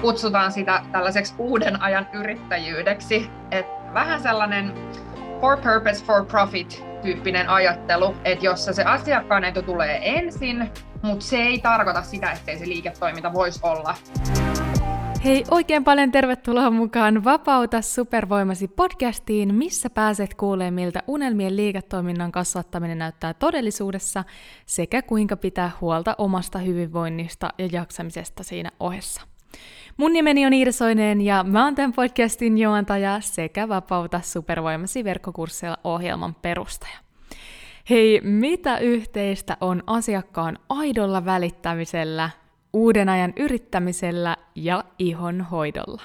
kutsutaan sitä tällaiseksi uuden ajan yrittäjyydeksi. Et vähän sellainen for purpose, for profit tyyppinen ajattelu, että jossa se asiakkaan etu tulee ensin, mutta se ei tarkoita sitä, ettei se liiketoiminta voisi olla. Hei, oikein paljon tervetuloa mukaan Vapauta supervoimasi podcastiin, missä pääset kuulemaan, miltä unelmien liiketoiminnan kasvattaminen näyttää todellisuudessa sekä kuinka pitää huolta omasta hyvinvoinnista ja jaksamisesta siinä ohessa. Mun nimeni on Iida Soinen ja mä oon tämän podcastin juontaja sekä Vapauta supervoimasi verkkokursseilla ohjelman perustaja. Hei, mitä yhteistä on asiakkaan aidolla välittämisellä, uuden ajan yrittämisellä ja ihonhoidolla?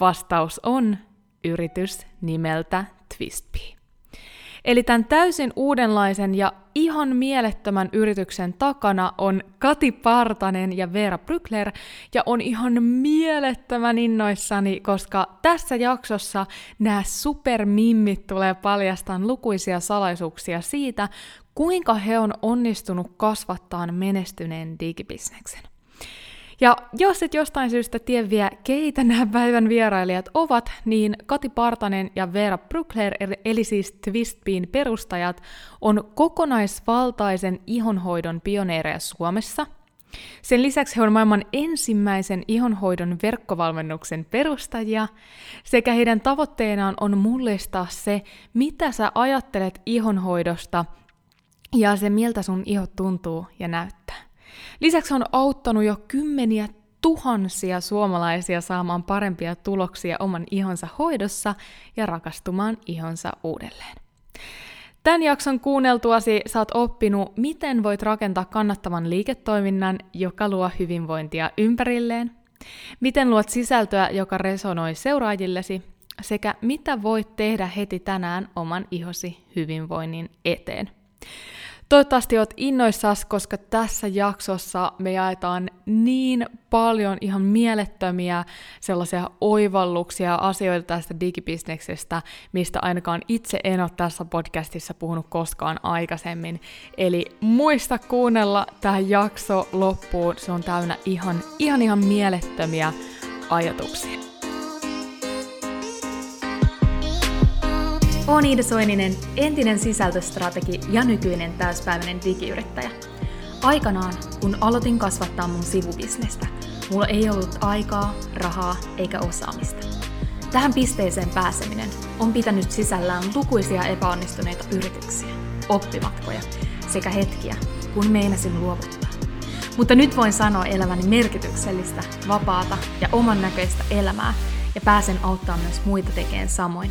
Vastaus on yritys nimeltä Twistbee. Eli tämän täysin uudenlaisen ja ihan mielettömän yrityksen takana on Kati Partanen ja Veera Brykler, ja on ihan mielettömän innoissani, koska tässä jaksossa nämä supermimmit tulee paljastaan lukuisia salaisuuksia siitä, kuinka he on onnistunut kasvattaa menestyneen digibisneksen. Ja jos et jostain syystä tiedä vielä, keitä nämä päivän vierailijat ovat, niin Kati Partanen ja Vera Brukler, eli siis Twistbeen perustajat, on kokonaisvaltaisen ihonhoidon pioneereja Suomessa. Sen lisäksi he on maailman ensimmäisen ihonhoidon verkkovalmennuksen perustajia, sekä heidän tavoitteenaan on mullistaa se, mitä sä ajattelet ihonhoidosta ja se, miltä sun ihot tuntuu ja näyttää. Lisäksi on auttanut jo kymmeniä tuhansia suomalaisia saamaan parempia tuloksia oman ihonsa hoidossa ja rakastumaan ihonsa uudelleen. Tämän jakson kuunneltuasi saat oppinut, miten voit rakentaa kannattavan liiketoiminnan, joka luo hyvinvointia ympärilleen, miten luot sisältöä, joka resonoi seuraajillesi, sekä mitä voit tehdä heti tänään oman ihosi hyvinvoinnin eteen. Toivottavasti oot innoissas, koska tässä jaksossa me jaetaan niin paljon ihan mielettömiä sellaisia oivalluksia asioita tästä digibisneksestä, mistä ainakaan itse en ole tässä podcastissa puhunut koskaan aikaisemmin. Eli muista kuunnella tämä jakso loppuun, se on täynnä ihan, ihan, ihan mielettömiä ajatuksia. Olen Iida Soininen, entinen sisältöstrategi ja nykyinen täyspäiväinen digiyrittäjä. Aikanaan, kun aloitin kasvattaa mun sivubisnestä, mulla ei ollut aikaa, rahaa eikä osaamista. Tähän pisteeseen pääseminen on pitänyt sisällään lukuisia epäonnistuneita yrityksiä, oppimatkoja sekä hetkiä, kun meinasin luovuttaa. Mutta nyt voin sanoa elämäni merkityksellistä, vapaata ja oman näköistä elämää ja pääsen auttamaan myös muita tekemään samoin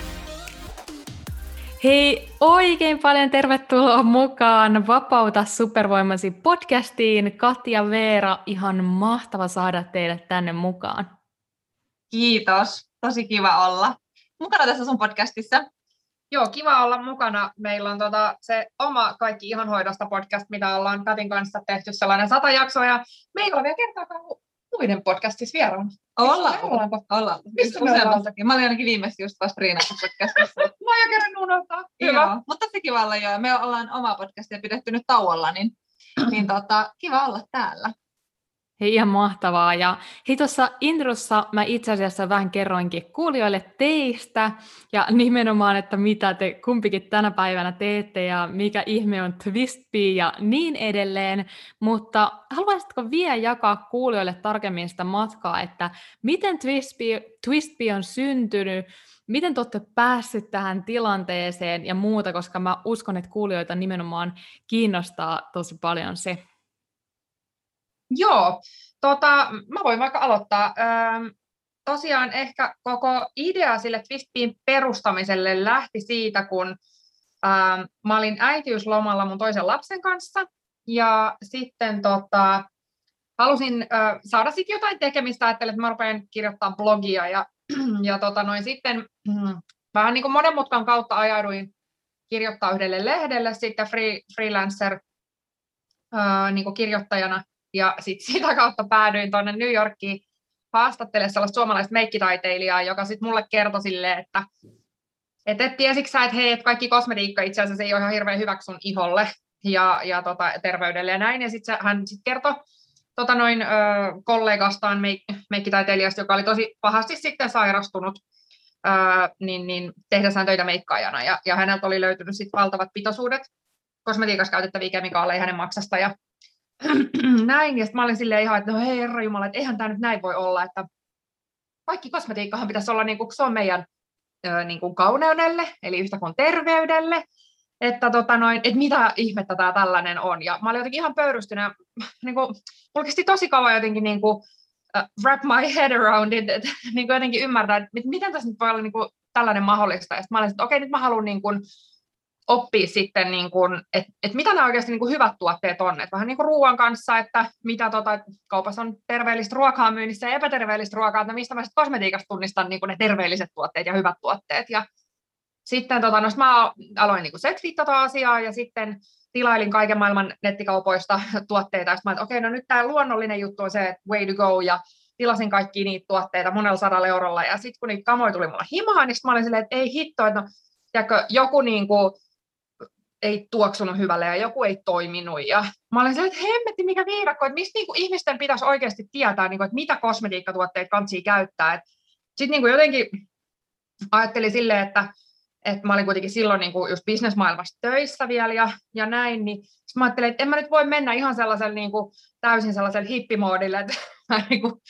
Hei, oikein paljon tervetuloa mukaan Vapauta supervoimasi podcastiin. Katja Veera, ihan mahtava saada teidät tänne mukaan. Kiitos, tosi kiva olla mukana tässä sun podcastissa. Joo, kiva olla mukana. Meillä on tota, se oma Kaikki ihonhoidosta podcast, mitä ollaan Katin kanssa tehty sellainen sata jaksoa, ja me ei ole vielä kertaakaan muiden podcastissa vieraana. Ollaan. Ollaanko? Ollaan. Missä me ollaan? Mä olin ainakin viimeksi just vasta Riinassa podcastissa. mä oon jo kerran unohtaa. Hyvä. Joo, mutta se kiva olla jo. Me ollaan oma podcastia pidetty nyt tauolla, niin, niin tota, kiva olla täällä. Hei, ihan mahtavaa. Ja hei, tuossa introssa mä itse asiassa vähän kerroinkin kuulijoille teistä ja nimenomaan, että mitä te kumpikin tänä päivänä teette ja mikä ihme on Twistbee ja niin edelleen. Mutta haluaisitko vielä jakaa kuulijoille tarkemmin sitä matkaa, että miten Twistbee on syntynyt, miten te olette päässyt tähän tilanteeseen ja muuta, koska mä uskon, että kuulijoita nimenomaan kiinnostaa tosi paljon se. Joo, tota, mä voin vaikka aloittaa. Ähm, tosiaan ehkä koko idea sille Twistbeen perustamiselle lähti siitä, kun ähm, mä olin äitiyslomalla mun toisen lapsen kanssa, ja sitten tota, halusin äh, saada sitten jotain tekemistä, ajattelin, että mä rupean kirjoittamaan blogia, ja, ja tota, noin sitten vähän niin kuin monen mutkan kautta ajauduin kirjoittaa yhdelle lehdelle sitten free, freelancer ää, niin kirjoittajana. Ja sitten sitä kautta päädyin tuonne New Yorkiin haastattelemaan sellaista suomalaista meikkitaiteilijaa, joka sitten mulle kertoi silleen, että et, et tiesitkö sä, että hei, et kaikki kosmetiikka itse asiassa ei ole ihan hirveän hyväksi sun iholle ja, ja tota, terveydelle ja näin. Ja sitten hän sit kertoi tota noin, ö, kollegastaan meik, meikkitaiteilijasta, joka oli tosi pahasti sitten sairastunut, ö, niin, niin tehdessään töitä meikkaajana. Ja, ja häneltä oli löytynyt sitten valtavat pitoisuudet kosmetiikassa käytettäviä kemikaaleja hänen maksasta. Ja näin, ja sitten mä olin silleen ihan, että no hei herra Jumala, että eihän tämä nyt näin voi olla, että kaikki kosmetiikkahan pitäisi olla niin kuin, se on meidän niin kuin kauneudelle, eli yhtä kuin terveydelle, että, tota noin, että mitä ihmettä tämä tällainen on. Ja mä olin jotenkin ihan pöyrystynyt, niin kuin, mulla kesti tosi kauan jotenkin niin kuin, uh, wrap my head around it, että niin kuin jotenkin ymmärtää, että miten tässä nyt voi olla niin kuin, tällainen mahdollista. Ja sitten mä olin, että okei, nyt mä haluan niin kuin, oppia sitten, niin kuin, että, että mitä nämä oikeasti niin kuin hyvät tuotteet on. Että vähän niin kuin ruoan kanssa, että mitä tota, kaupassa on terveellistä ruokaa myynnissä ja epäterveellistä ruokaa, että mistä mä sitten kosmetiikasta tunnistan niin kuin ne terveelliset tuotteet ja hyvät tuotteet. Ja sitten tota, no, mä aloin niin seksiä tota asiaa ja sitten tilailin kaiken maailman nettikaupoista tuotteita. Sitten mä että okei, okay, no nyt tämä luonnollinen juttu on se, että way to go ja tilasin kaikki niitä tuotteita monella sadalla eurolla. Ja sitten kun niitä kamoja tuli mulla himaan, niin mä olin silleen, että ei hitto, että no, joku niin kuin, ei tuoksunut hyvälle ja joku ei toiminut. Ja mä olin se, että hemmetti mikä viidakko, että mistä niinku ihmisten pitäisi oikeasti tietää, niinku, että mitä kosmetiikkatuotteita kansi käyttää. Sitten niinku jotenkin ajattelin silleen, että, että mä olin kuitenkin silloin niinku just bisnesmaailmassa töissä vielä ja, ja näin, niin mä ajattelin, että en mä nyt voi mennä ihan sellaisella niinku, täysin sellaisella hippimoodille, että mä niinku,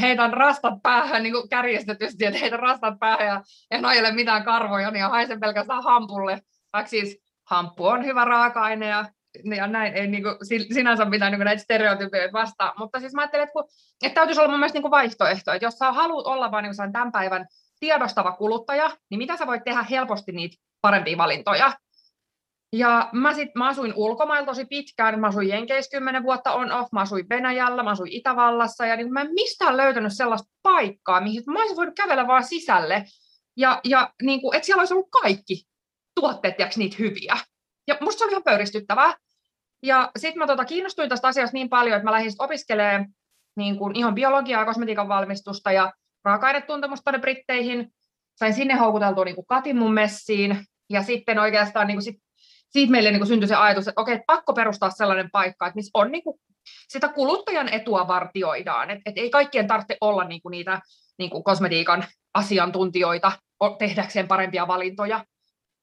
heitän rastat päähän niin kärjestetysti, että heitän rastat päähän ja en ajele mitään karvoja, niin haisen pelkästään hampulle. Vaikka siis hamppu on hyvä raaka-aine ja, ja näin, ei niin kuin, sinänsä pitää niin näitä stereotypioita vastaan, mutta siis mä ajattelen, että, kun, että täytyisi olla mun mielestä niin kuin vaihtoehto, että jos sä haluat olla vain niin tämän päivän tiedostava kuluttaja, niin mitä sä voit tehdä helposti niitä parempia valintoja. Ja mä, sit, mä asuin ulkomailla tosi pitkään, mä asuin Jenkeissä kymmenen vuotta on off, mä asuin Venäjällä, mä asuin Itävallassa, ja niin mä en mistään löytänyt sellaista paikkaa, mihin mä olisin voinut kävellä vaan sisälle, ja, ja niin kuin, että siellä olisi ollut kaikki tuotteet, tiiäks, niitä hyviä. Ja musta se oli ihan pöyristyttävää. Ja sitten mä tota, kiinnostuin tästä asiasta niin paljon, että mä lähdin opiskelemaan niin kuin ihan biologiaa ja kosmetiikan valmistusta ja raaka-ainetuntemusta tuonne Britteihin. Sain sinne houkuteltua niin kuin Katin mun messiin. Ja sitten oikeastaan niin kuin sit, siitä meille niin kuin syntyi se ajatus, että okei, pakko perustaa sellainen paikka, että missä on niin kuin, sitä kuluttajan etua vartioidaan. Että et ei kaikkien tarvitse olla niin kuin niitä niin kuin kosmetiikan asiantuntijoita tehdäkseen parempia valintoja.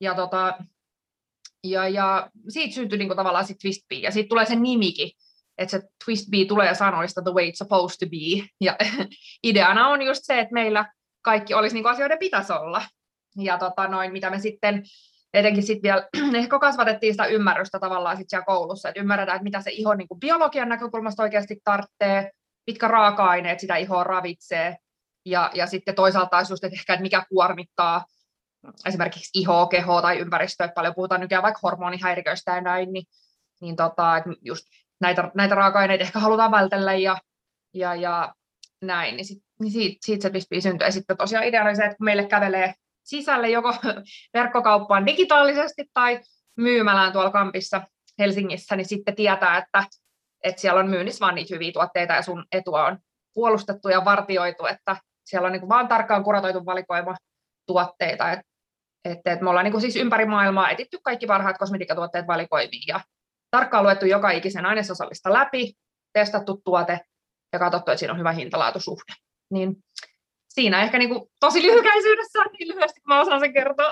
Ja, tota, ja, ja siitä syntyi niin kuin, tavallaan se Twist Bee, ja siitä tulee se nimikin, että se Twist Bee tulee sanoista the way it's supposed to be, ja ideana on just se, että meillä kaikki olisi niin kuin asioiden pitäisi olla, ja tota, noin, mitä me sitten etenkin sitten vielä, ehkä kasvatettiin sitä ymmärrystä tavallaan sit siellä koulussa, että ymmärretään, että mitä se iho niin kuin biologian näkökulmasta oikeasti tarvitsee, mitkä raaka-aineet sitä ihoa ravitsee, ja, ja sitten toisaalta just, että ehkä, että mikä kuormittaa esimerkiksi ihoa, kehoa tai ympäristöä, paljon puhutaan nykyään vaikka hormonihäiriköistä ja näin, niin, niin tota, just näitä, näitä raaka-aineita ehkä halutaan vältellä ja, ja, ja näin, niin, sit, niin siitä, siitä se pispii syntyä. Ja sitten tosiaan ideana on se, että kun meille kävelee sisälle joko verkkokauppaan digitaalisesti tai myymälään tuolla kampissa Helsingissä, niin sitten tietää, että, että siellä on myynnissä vaan niitä hyviä tuotteita ja sun etua on puolustettu ja vartioitu, että siellä on niin vaan tarkkaan kuratoitu valikoima tuotteita, että että, että me ollaan niin kuin siis ympäri maailmaa etitty kaikki parhaat kosmetiikkatuotteet valikoimiin ja tarkkaan luettu joka ikisen ainesosallista läpi, testattu tuote ja katsottu, että siinä on hyvä hintalaatusuhde. Niin siinä ehkä niin kuin tosi lyhykäisyydessä, niin lyhyesti mä osaan sen kertoa.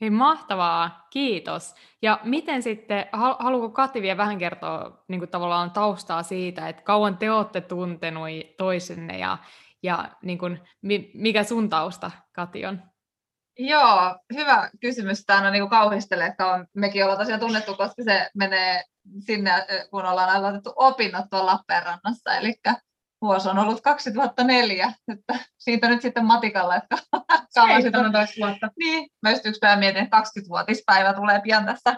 Hei, mahtavaa, kiitos. Ja miten sitten, haluatko Kati vielä vähän kertoa niin kuin tavallaan taustaa siitä, että kauan te olette tuntenut toisenne ja, ja niin kuin, mikä sun tausta, Kati, on? Joo, hyvä kysymys. Tämä on niin kauhistelee, että on, mekin ollaan tosiaan tunnettu, koska se menee sinne, kun ollaan aloitettu opinnot tuolla Lappeenrannassa. Eli vuosi on ollut 2004, että siitä nyt sitten matikalla, että kauan 17 vuotta. Niin, mä just yksi päivä mietin, että 20-vuotispäivä tulee pian tässä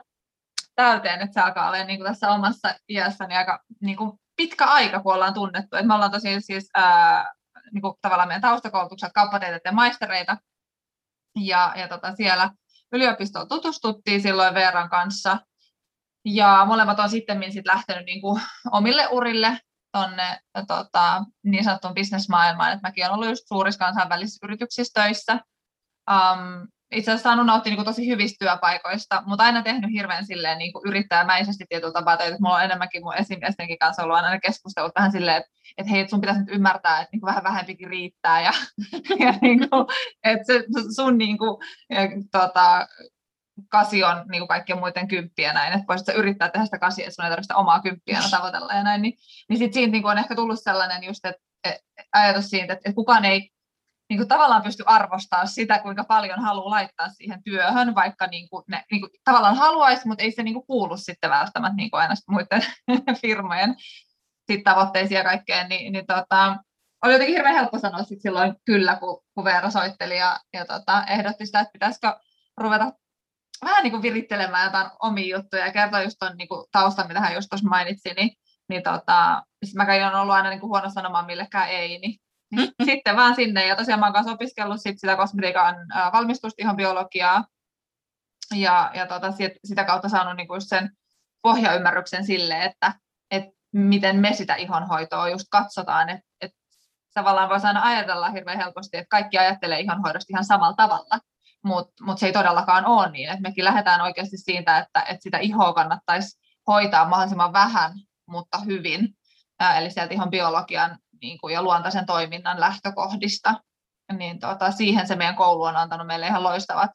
täyteen, että se alkaa olla niin kuin tässä omassa iässäni aika niin kuin pitkä aika, kun ollaan tunnettu. Et me ollaan tosiaan siis ää, niin kuin tavallaan meidän taustakoulutukset, kauppatieteet ja maistereita, ja, ja tota siellä yliopistoon tutustuttiin silloin Veeran kanssa. Ja molemmat on sitten sit lähtenyt niin kuin omille urille tuonne tota, niin sanottuun bisnesmaailmaan. Et mäkin olen ollut just suurissa kansainvälisissä yrityksissä töissä. Um, itse asiassa saanut nauttia niin tosi hyvistä työpaikoista, mutta aina tehnyt hirveän silleen niin kuin yrittäjämäisesti tietyllä tapaa töitä. Mulla on enemmänkin mun esimiestenkin kanssa ollut aina keskustelut vähän silleen, että, että hei, että sun pitäisi nyt ymmärtää, että niin kuin vähän vähempikin riittää ja, ja niin kuin, että se, sun niin kuin, ja, tota, kasi on niin kuin kaikkien muiden kymppiä näin, että voisit yrittää tehdä sitä kasia, että sun ei tarvitse omaa kymppiä tavoitella ja näin, niin, niin sitten siitä niin kuin on ehkä tullut sellainen just, että, että ajatus siitä, että, että kukaan ei niin kuin tavallaan pysty arvostamaan sitä, kuinka paljon haluaa laittaa siihen työhön, vaikka niin kuin ne niin kuin tavallaan haluaisi, mutta ei se niin kuin kuulu sitten välttämättä niin kuin aina muiden firmojen sit tavoitteisiin ja kaikkeen, niin, niin tota, oli jotenkin hirveän helppo sanoa sit silloin kyllä, kun, kun Veera soitteli ja, ja tota, ehdotti sitä, että pitäisikö ruveta vähän niin kuin virittelemään jotain omia juttuja ja kertoa just tuon niin taustan, mitä hän just tuossa mainitsi, niin, niin tota, mä olen ollut aina niin kuin huono sanomaan millekään ei, niin sitten vaan sinne. Ja tosiaan mä oon kanssa opiskellut sit sitä kosmetiikan valmistusta ihan biologiaa. Ja, ja tota, sit, sitä kautta saanut niinku sen pohjaymmärryksen sille, että et miten me sitä ihonhoitoa just katsotaan. Että et tavallaan voisi aina ajatella hirveän helposti, että kaikki ajattelee ihonhoidosta ihan samalla tavalla. Mutta mut se ei todellakaan ole niin. Et mekin lähdetään oikeasti siitä, että et sitä ihoa kannattaisi hoitaa mahdollisimman vähän, mutta hyvin. Eli sieltä ihan biologian niin kuin, ja luontaisen toiminnan lähtökohdista. Niin tota, siihen se meidän koulu on antanut meille ihan loistavat,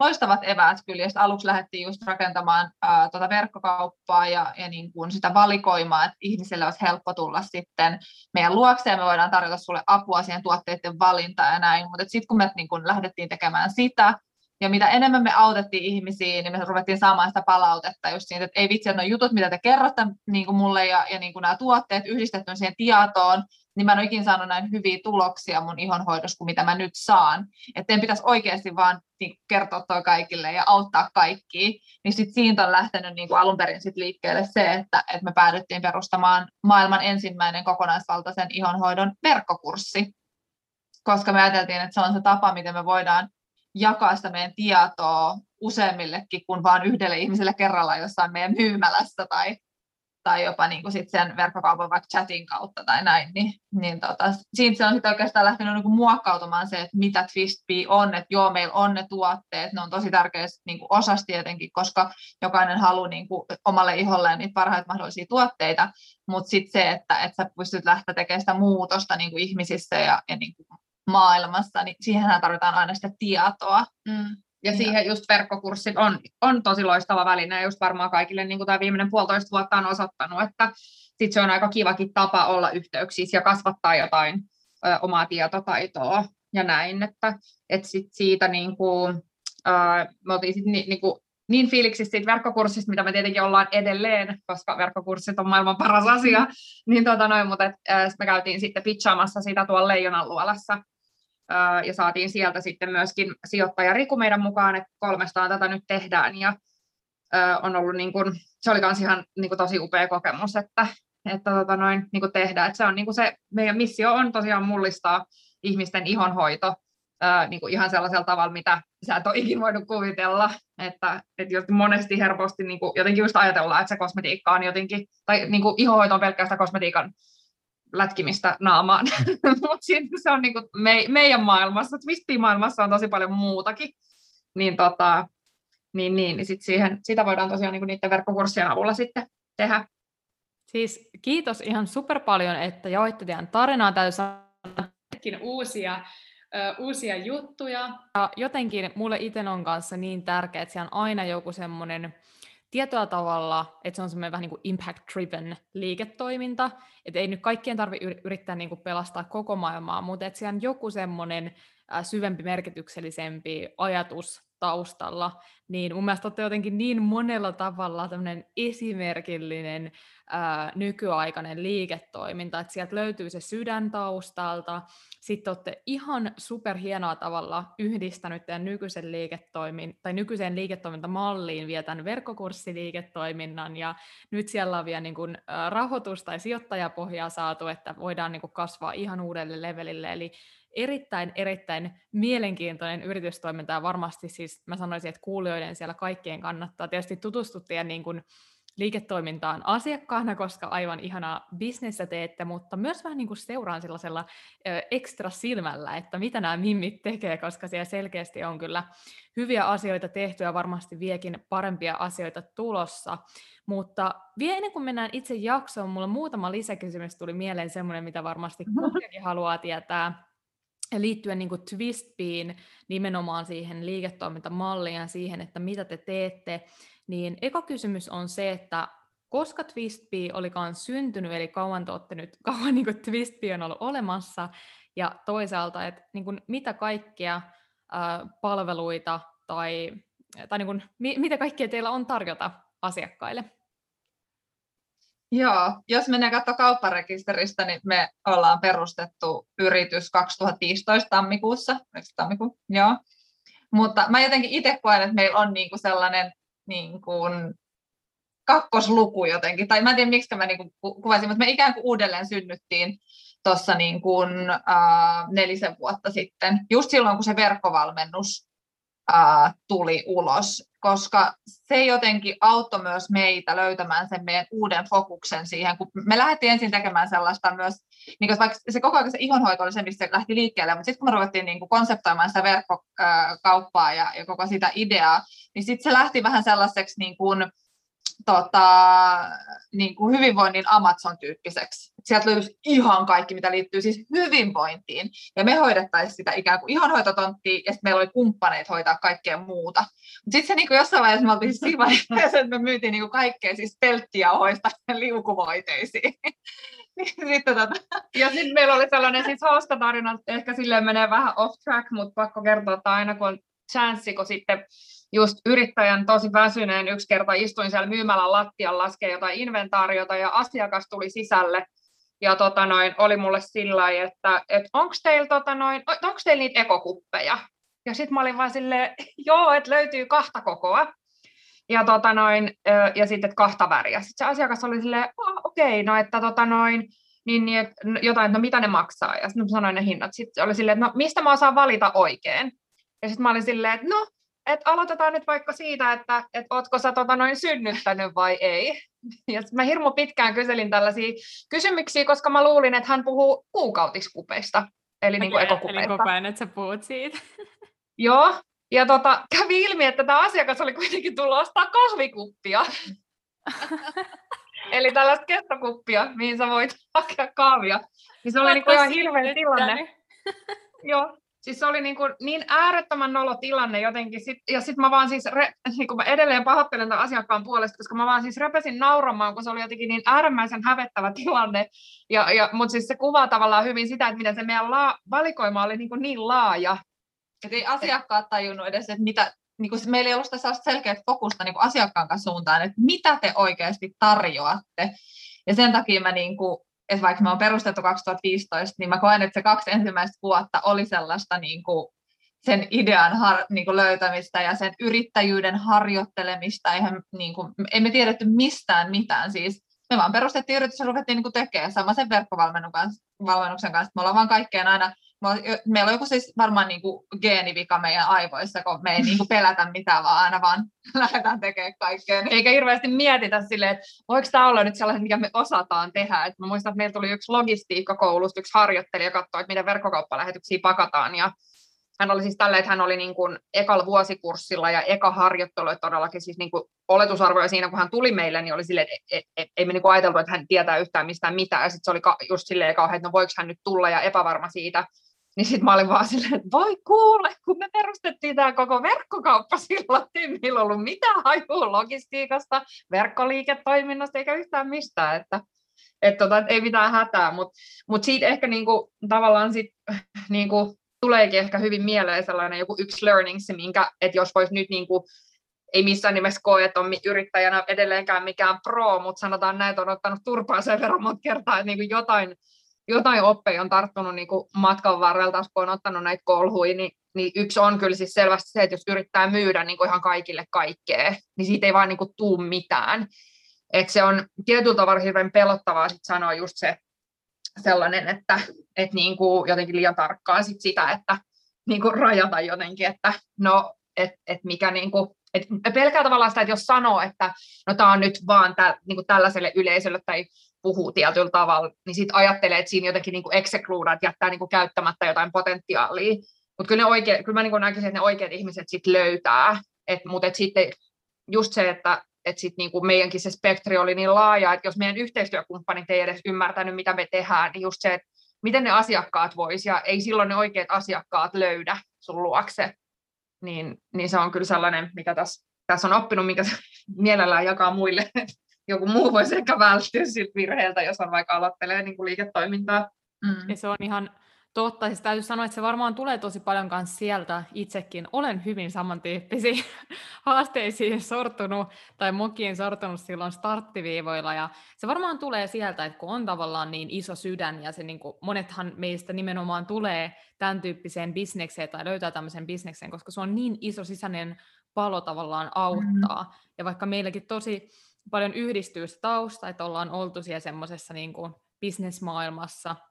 loistavat eväät kyllä. Ja aluksi lähdettiin just rakentamaan ää, tota verkkokauppaa ja, ja niin kuin sitä valikoimaa, että ihmisille olisi helppo tulla sitten meidän luokseen. Me voidaan tarjota sulle apua siihen tuotteiden valintaan ja näin. Mutta sitten kun me niin kuin lähdettiin tekemään sitä, ja mitä enemmän me autettiin ihmisiä, niin me ruvettiin saamaan sitä palautetta just siitä, että ei vitsi, että ne jutut, mitä te kerrotte niin kuin mulle ja, ja niin kuin nämä tuotteet yhdistetty siihen tietoon, niin mä en ole ikinä saanut näin hyviä tuloksia mun ihonhoidossa kuin mitä mä nyt saan. Että en pitäisi oikeasti vaan niin, kertoa toi kaikille ja auttaa kaikkia. Niin sitten siitä on lähtenyt niin kuin alun perin sit liikkeelle se, että, että me päädyttiin perustamaan maailman ensimmäinen kokonaisvaltaisen ihonhoidon verkkokurssi. Koska me ajateltiin, että se on se tapa, miten me voidaan jakaa sitä meidän tietoa useammillekin kuin vain yhdelle ihmiselle kerrallaan jossain meidän myymälässä tai tai jopa niin kuin sit sen verkkokaupan vaikka chatin kautta tai näin, niin, niin tota, siitä se on sitten oikeastaan lähtenyt niin kuin muokkautumaan se, että mitä Twistbee on, että joo, meillä on ne tuotteet, ne on tosi tärkeä niin kuin osas tietenkin, koska jokainen haluaa niin kuin omalle iholleen niitä parhaita mahdollisia tuotteita, mutta sitten se, että, että sä pystyt lähteä tekemään sitä muutosta niin kuin ihmisissä ja, ja niin kuin maailmassa, niin siihen tarvitaan aina sitä tietoa. Mm. Ja siihen just verkkokurssit on, on tosi loistava väline, ja just varmaan kaikille niin kuin tämä viimeinen puolitoista vuotta on osoittanut, että sit se on aika kivakin tapa olla yhteyksissä ja kasvattaa jotain ö, omaa tietotaitoa ja näin, että et sit siitä niin kuin, ö, me oltiin sit ni, niin, kuin, niin fiiliksissä siitä verkkokurssista, mitä me tietenkin ollaan edelleen, koska verkkokurssit on maailman paras asia, niin tota noin, mutta et, me käytiin sitten pitchaamassa sitä tuolla Leijonan luolassa ja saatiin sieltä sitten myöskin sijoittaja Riku meidän mukaan, että kolmestaan tätä nyt tehdään ja on ollut niin kuin, se oli myös ihan niin kuin tosi upea kokemus, että, että tota noin, niin kuin tehdään. Että se on niin kuin se, meidän missio on tosiaan mullistaa ihmisten ihonhoito niin kuin ihan sellaisella tavalla, mitä sä et ole ikinä voinut kuvitella, että, että monesti helposti niin kuin, jotenkin just ajatellaan, että se kosmetiikka on jotenkin, tai niin kuin ihonhoito on pelkästään kosmetiikan lätkimistä naamaan. Mutta se on niinku me, meidän maailmassa, Twisty-maailmassa on tosi paljon muutakin. Niin, tota, niin, niin, niin sit siihen, sitä voidaan tosiaan niinku niiden verkkokurssien avulla sitten tehdä. Siis kiitos ihan super paljon, että jaoitte teidän tarinaa. Täytyy sanoa uusia, ö, uusia juttuja. Ja jotenkin mulle itse on kanssa niin tärkeää, että siellä on aina joku semmoinen tietyllä tavalla, että se on semmoinen vähän niin kuin impact-driven liiketoiminta, että ei nyt kaikkien tarvitse yrittää niin kuin pelastaa koko maailmaa, mutta että siellä on joku semmoinen syvempi, merkityksellisempi ajatus taustalla, niin mun mielestä olette jotenkin niin monella tavalla tämmöinen esimerkillinen ää, nykyaikainen liiketoiminta, että sieltä löytyy se sydän taustalta, sitten olette ihan superhienoa tavalla yhdistänyt teidän nykyisen liiketoimin, tai nykyiseen liiketoimintamalliin vielä tämän verkkokurssiliiketoiminnan, ja nyt siellä on vielä niin kuin, rahoitus- tai sijoittajapohjaa saatu, että voidaan niin kuin kasvaa ihan uudelle levelille, eli erittäin, erittäin mielenkiintoinen yritystoiminta. Ja varmasti siis mä sanoisin, että kuulijoiden siellä kaikkien kannattaa. Tietysti tutustua teidän niin kuin liiketoimintaan asiakkaana, koska aivan ihanaa bisnestä teette, mutta myös vähän niin kuin seuraan sellaisella ö, ekstra silmällä, että mitä nämä mimmit tekee, koska siellä selkeästi on kyllä hyviä asioita tehty ja varmasti viekin parempia asioita tulossa. Mutta vielä ennen kuin mennään itse jaksoon, mulla muutama lisäkysymys tuli mieleen semmoinen, mitä varmasti kuulijakin haluaa tietää liittyen niin kuin Twistbiin nimenomaan siihen liiketoimintamalliin ja siihen, että mitä te teette, niin eka kysymys on se, että koska Twistbee olikaan syntynyt, eli kauan te olette nyt, kauan niin Twistbee on ollut olemassa, ja toisaalta, että niin kuin, mitä kaikkia ää, palveluita tai, tai niin kuin, mi, mitä kaikkea teillä on tarjota asiakkaille? Joo, jos mennään katsoa kaupparekisteristä, niin me ollaan perustettu yritys 2015 tammikuussa. Tammikuu? Joo. Mutta mä jotenkin itse koen, että meillä on niinku sellainen niin kuin kakkosluku jotenkin, tai mä en tiedä miksi mä niin kuin kuvasin, mutta me ikään kuin uudelleen synnyttiin tuossa niin kuin, uh, nelisen vuotta sitten, just silloin kun se verkkovalmennus uh, tuli ulos, koska se jotenkin auttoi myös meitä löytämään sen meidän uuden fokuksen siihen, kun me lähdettiin ensin tekemään sellaista myös, niin kuin vaikka se koko ajan se ihonhoito oli se, mistä se lähti liikkeelle, mutta sitten kun me ruvettiin niin kuin konseptoimaan sitä verkkokauppaa ja, ja koko sitä ideaa, niin sitten se lähti vähän sellaiseksi niin kuin, tota, niin kuin hyvinvoinnin Amazon-tyyppiseksi. Sieltä löytyisi ihan kaikki, mitä liittyy siis hyvinvointiin. Ja me hoidettaisiin sitä ikään kuin ihonhoitotonttia, ja sitten meillä oli kumppaneita hoitaa kaikkea muuta. Mutta sitten se niin kuin jossain vaiheessa me oltiin siis siinä vaiheessa, että me myytiin niin kuin kaikkea siis pelttijauhoista liukuvoiteisiin. Niin sitten tota. Ja sitten meillä oli sellainen siis hauska tarina, ehkä silleen menee vähän off track, mutta pakko kertoa, että aina kun on chanssi, kun sitten just yrittäjän tosi väsyneen yksi kerta istuin siellä myymälän lattian laskee jotain inventaariota ja asiakas tuli sisälle ja tota noin, oli mulle sillä että et onko teillä tota noin, teillä niitä ekokuppeja? Ja sitten mä olin vaan silleen, joo, että löytyy kahta kokoa. Ja, tota noin, ja sitten kahta väriä. Sitten se asiakas oli silleen, okei, okay, no että tota noin, niin, niin et, jotain, että no mitä ne maksaa. Ja sitten sanoin ne hinnat. Sitten oli silleen, että no mistä mä osaan valita oikein. Ja sitten mä olin silleen, että no, et aloitetaan nyt vaikka siitä, että et ootko sä tota noin synnyttänyt vai ei. Ja mä hirmu pitkään kyselin tällaisia kysymyksiä, koska mä luulin, että hän puhuu kuukautiskupeista, eli okay, niin kuin ekokupeista. Eli koko ajan, että sä puhut siitä. Joo, ja tota, kävi ilmi, että tämä asiakas oli kuitenkin tullut ostaa kahvikuppia. eli tällaista kestokuppia, mihin sä voit hakea kahvia. Niin se oli niin ihan hirveä tilanne. Joo, Siis se oli niin, kuin niin äärettömän nolo tilanne jotenkin. Sit, ja sitten mä vaan siis, re, niin kuin mä edelleen pahoittelen tämän asiakkaan puolesta, koska mä vaan siis repesin nauramaan, kun se oli jotenkin niin äärimmäisen hävettävä tilanne. Ja, ja, Mutta siis se kuvaa tavallaan hyvin sitä, että miten se meidän la, valikoima oli niin, kuin niin laaja. Että ei asiakkaat tajunnut edes, että mitä, niin kuin meillä ei ollut sitä selkeää fokusta niin kuin asiakkaan kanssa suuntaan, että mitä te oikeasti tarjoatte. Ja sen takia mä niin kuin että vaikka me on perustettu 2015, niin mä koen, että se kaksi ensimmäistä vuotta oli sellaista niin kuin sen idean har, niin kuin löytämistä ja sen yrittäjyyden harjoittelemista. Eihän, niin kuin, emme tiedetty mistään mitään. Siis me vaan perustettiin yritys ja ruvettiin niin tekemään sama sen verkkovalmennuksen kanssa. Me ollaan vaan kaikkeen aina meillä on joku siis varmaan niin kuin geenivika meidän aivoissa, kun me ei niin kuin pelätä mitään, vaan aina vaan lähdetään tekemään kaikkea. Eikä hirveästi mietitä silleen, että voiko tämä olla nyt sellainen, mikä me osataan tehdä. Et mä muistan, että meillä tuli yksi logistiikkakoulusta, yksi harjoittelija katsoa, että miten verkkokauppalähetyksiä pakataan. Ja hän oli siis tälleen, että hän oli niin kuin ekalla vuosikurssilla ja eka harjoittelu, että todellakin siis niin kuin oletusarvoja siinä, kun hän tuli meille, niin oli silleen, että et, et, et, ei me niin kuin ajateltu, että hän tietää yhtään mistään mitään. Ja sitten se oli just silleen kauhean, että no voiko hän nyt tulla ja epävarma siitä. Niin sitten mä olin vaan silleen, että voi kuule, kun me perustettiin tämä koko verkkokauppa silloin, ei meillä ollut mitään hajua logistiikasta, verkkoliiketoiminnasta eikä yhtään mistään, että et tota, et ei mitään hätää, mutta mut siitä ehkä niinku, tavallaan sit, niinku, tuleekin ehkä hyvin mieleen sellainen joku yksi learning, se minkä, että jos voisi nyt niinku, ei missään nimessä koe, että on yrittäjänä edelleenkään mikään pro, mutta sanotaan näin, että on ottanut turpaa sen verran monta kertaa, että niin jotain jotain oppeja on tarttunut niin kuin matkan varrella, kun on ottanut näitä kolhuja, niin, niin yksi on kyllä siis selvästi se, että jos yrittää myydä niin kuin ihan kaikille kaikkea, niin siitä ei vaan niin kuin tuu mitään. Et se on tietyllä tavalla hirveän pelottavaa sit sanoa just se, sellainen, että, että niin kuin jotenkin liian tarkkaan sit sitä, että niin kuin rajata jotenkin, että no, et, et mikä niin kuin, et pelkää tavallaan sitä, että jos sanoo, että no tämä on nyt vaan tä, niin kuin tällaiselle yleisölle tai puhuu tietyllä tavalla, niin sitten ajattelee, että siinä jotenkin niin excludaa, että jättää niin kuin käyttämättä jotain potentiaalia. Mutta kyllä, ne kyllä mä niin näkisin, että ne oikeat ihmiset sitten löytää. Mutta et sitten just se, että et sit niin kuin meidänkin se spektri oli niin laaja, että jos meidän yhteistyökumppanit ei edes ymmärtänyt, mitä me tehdään, niin just se, että miten ne asiakkaat vois ja ei silloin ne oikeat asiakkaat löydä sun luokse, niin, niin se on kyllä sellainen, mikä tässä, tässä on oppinut, mikä mielellään jakaa muille. Joku muu voisi ehkä välttyä siltä virheeltä, jos on vaikka aloittelee niin kuin liiketoimintaa. Mm. Ja se on ihan totta. Siis täytyy sanoa, että se varmaan tulee tosi paljon myös sieltä itsekin. Olen hyvin samantyyppisiin haasteisiin sortunut tai mokiin sortunut silloin starttiviivoilla. Ja se varmaan tulee sieltä, että kun on tavallaan niin iso sydän ja se niin kuin, monethan meistä nimenomaan tulee tämän tyyppiseen bisnekseen tai löytää tämmöisen bisnekseen, koska se on niin iso sisäinen palo tavallaan auttaa. Mm. Ja vaikka meilläkin tosi paljon yhdistyy se tausta, että ollaan oltu siellä semmoisessa niin bisnesmaailmassa –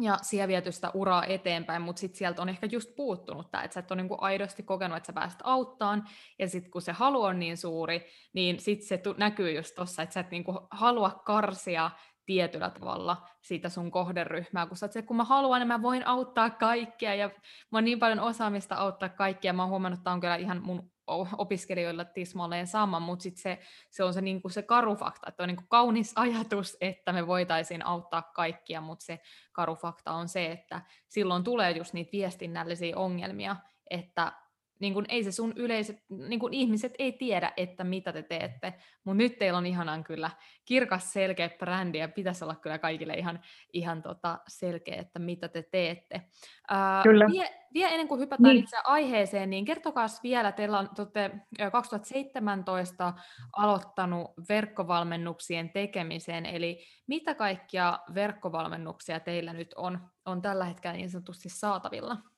ja siellä viety sitä uraa eteenpäin, mutta sitten sieltä on ehkä just puuttunut tämä, että sä et ole niinku aidosti kokenut, että sä pääset auttaan, ja sitten kun se halu on niin suuri, niin sitten se tu- näkyy just tuossa, että sä et niinku halua karsia tietyllä tavalla siitä sun kohderyhmää, kun sä se, kun mä haluan, niin mä voin auttaa kaikkia, ja mä oon niin paljon osaamista auttaa kaikkia, mä oon huomannut, että tämä on kyllä ihan mun opiskelijoilla tismalleen sama, mutta sit se, se on se, niin kuin se karu fakta, että on niin kuin kaunis ajatus, että me voitaisiin auttaa kaikkia, mutta se karu fakta on se, että silloin tulee just niitä viestinnällisiä ongelmia, että niin kun ei se sun yleiset, niin kun ihmiset ei tiedä, että mitä te teette, mutta nyt teillä on ihanan kyllä kirkas selkeä brändi ja pitäisi olla kyllä kaikille ihan, ihan tota selkeä, että mitä te teette. Ää, kyllä. Vie, vie ennen kuin hypätään niin. itse aiheeseen, niin kertokaa vielä, teillä on, te 2017 aloittanut verkkovalmennuksien tekemiseen, eli mitä kaikkia verkkovalmennuksia teillä nyt on, on tällä hetkellä niin sanotusti saatavilla?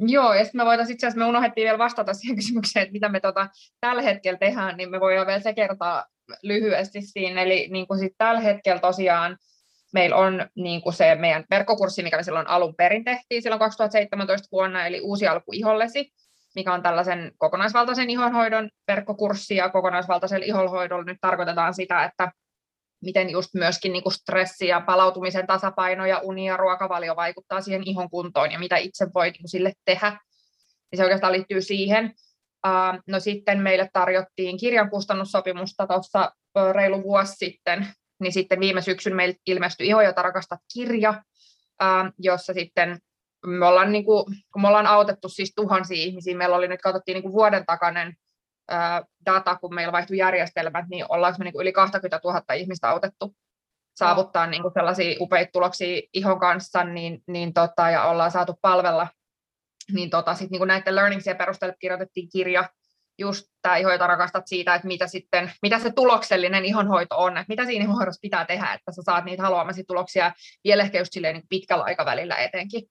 Joo, ja sitten me voitaisiin itse asiassa, me unohdettiin vielä vastata siihen kysymykseen, että mitä me tota, tällä hetkellä tehdään, niin me voidaan vielä se kertaa lyhyesti siinä. Eli niin kuin sit tällä hetkellä tosiaan meillä on niin kuin se meidän verkkokurssi, mikä me silloin alun perin tehtiin silloin 2017 vuonna, eli Uusi alku ihollesi, mikä on tällaisen kokonaisvaltaisen ihonhoidon verkkokurssi, ja kokonaisvaltaisella ihonhoidolla nyt tarkoitetaan sitä, että miten just myöskin niin kuin stressi ja palautumisen tasapaino ja uni ja ruokavalio vaikuttaa siihen ihon kuntoon ja mitä itse voi niin kuin sille tehdä. Ja se oikeastaan liittyy siihen. No sitten meille tarjottiin kirjan kustannussopimusta tuossa reilu vuosi sitten, niin sitten viime syksyn meille ilmestyi Iho, jota rakastat kirja, jossa sitten me ollaan, niin kuin, kun me ollaan autettu siis tuhansia ihmisiä, meillä oli nyt, katsottiin niin kuin vuoden takainen data, kun meillä vaihtui järjestelmät, niin ollaanko me niin yli 20 000 ihmistä autettu saavuttaa niin kuin sellaisia upeita tuloksia ihon kanssa, niin, niin tota, ja ollaan saatu palvella, niin tota, sit niin kuin näiden learningsien perusteella kirjoitettiin kirja, just tämä iho, jota rakastat siitä, että mitä, sitten, mitä se tuloksellinen ihonhoito on, että mitä siinä ihonhoidossa pitää tehdä, että sä saat niitä haluamasi tuloksia vielä ehkä just silleen niin pitkällä aikavälillä etenkin.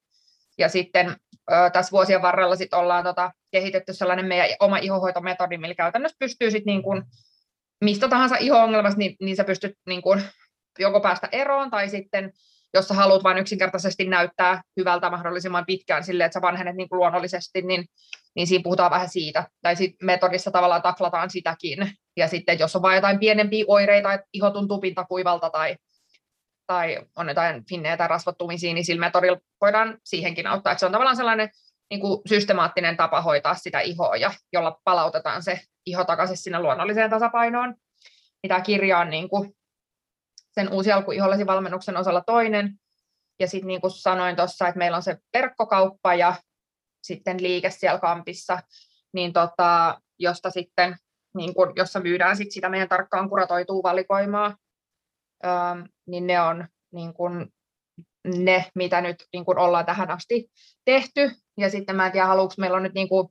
Ja sitten tässä vuosien varrella sit ollaan tota, kehitetty sellainen meidän oma ihohoitometodi, millä käytännössä pystyy sit niin kun, mistä tahansa iho-ongelmasta, niin, niin sä pystyt niin kun, joko päästä eroon tai sitten jos sä haluat vain yksinkertaisesti näyttää hyvältä mahdollisimman pitkään silleen, että sä vanhenet niin kuin luonnollisesti, niin, niin siinä puhutaan vähän siitä. Tai sitten metodissa tavallaan taklataan sitäkin. Ja sitten jos on vain jotain pienempiä oireita, että iho tuntuu pintakuivalta tai tai on jotain finnejä tai rasvattumisia, niin sillä voidaan siihenkin auttaa. Että se on tavallaan sellainen niin kuin systemaattinen tapa hoitaa sitä ihoa, ja jolla palautetaan se iho takaisin sinne luonnolliseen tasapainoon. Mitä kirja on niin kuin sen uusi alku ihollesi valmennuksen osalla toinen. Ja sitten niin kuin sanoin tuossa, että meillä on se verkkokauppa ja sitten liike siellä kampissa, niin tota, josta sitten, niin kuin, jossa myydään sit sitä meidän tarkkaan kuratoitua valikoimaa niin ne on niin kuin ne, mitä nyt niin kuin ollaan tähän asti tehty. Ja sitten mä en tiedä, haluuks, meillä on nyt niin kuin,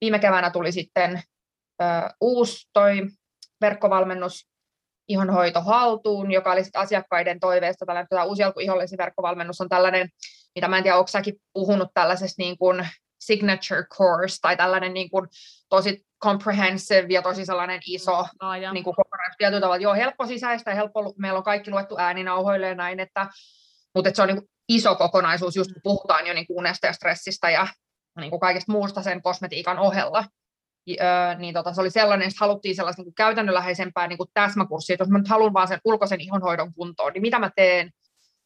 viime keväänä tuli sitten uusi toi verkkovalmennus ihonhoito haltuun, joka oli sitten asiakkaiden toiveesta. Tällainen tämä uusi alku verkkovalmennus on tällainen, mitä mä en tiedä, onko säkin puhunut tällaisesta niin kuin signature course tai tällainen niin kuin tosi comprehensive ja tosi sellainen iso niin kuin kokonaisuus tietyllä tavalla. Joo, helppo sisäistä helppo, meillä on kaikki luettu ääninauhoille ja näin, että mutta se on niin kuin iso kokonaisuus, just kun puhutaan jo niin kuin unesta ja stressistä ja niin kuin kaikesta muusta sen kosmetiikan ohella. Öö, niin tota, se oli sellainen, että haluttiin sellaista niin kuin käytännönläheisempää niin kuin täsmäkurssia, että jos mä nyt haluan vaan sen ulkoisen ihonhoidon kuntoon, niin mitä mä teen,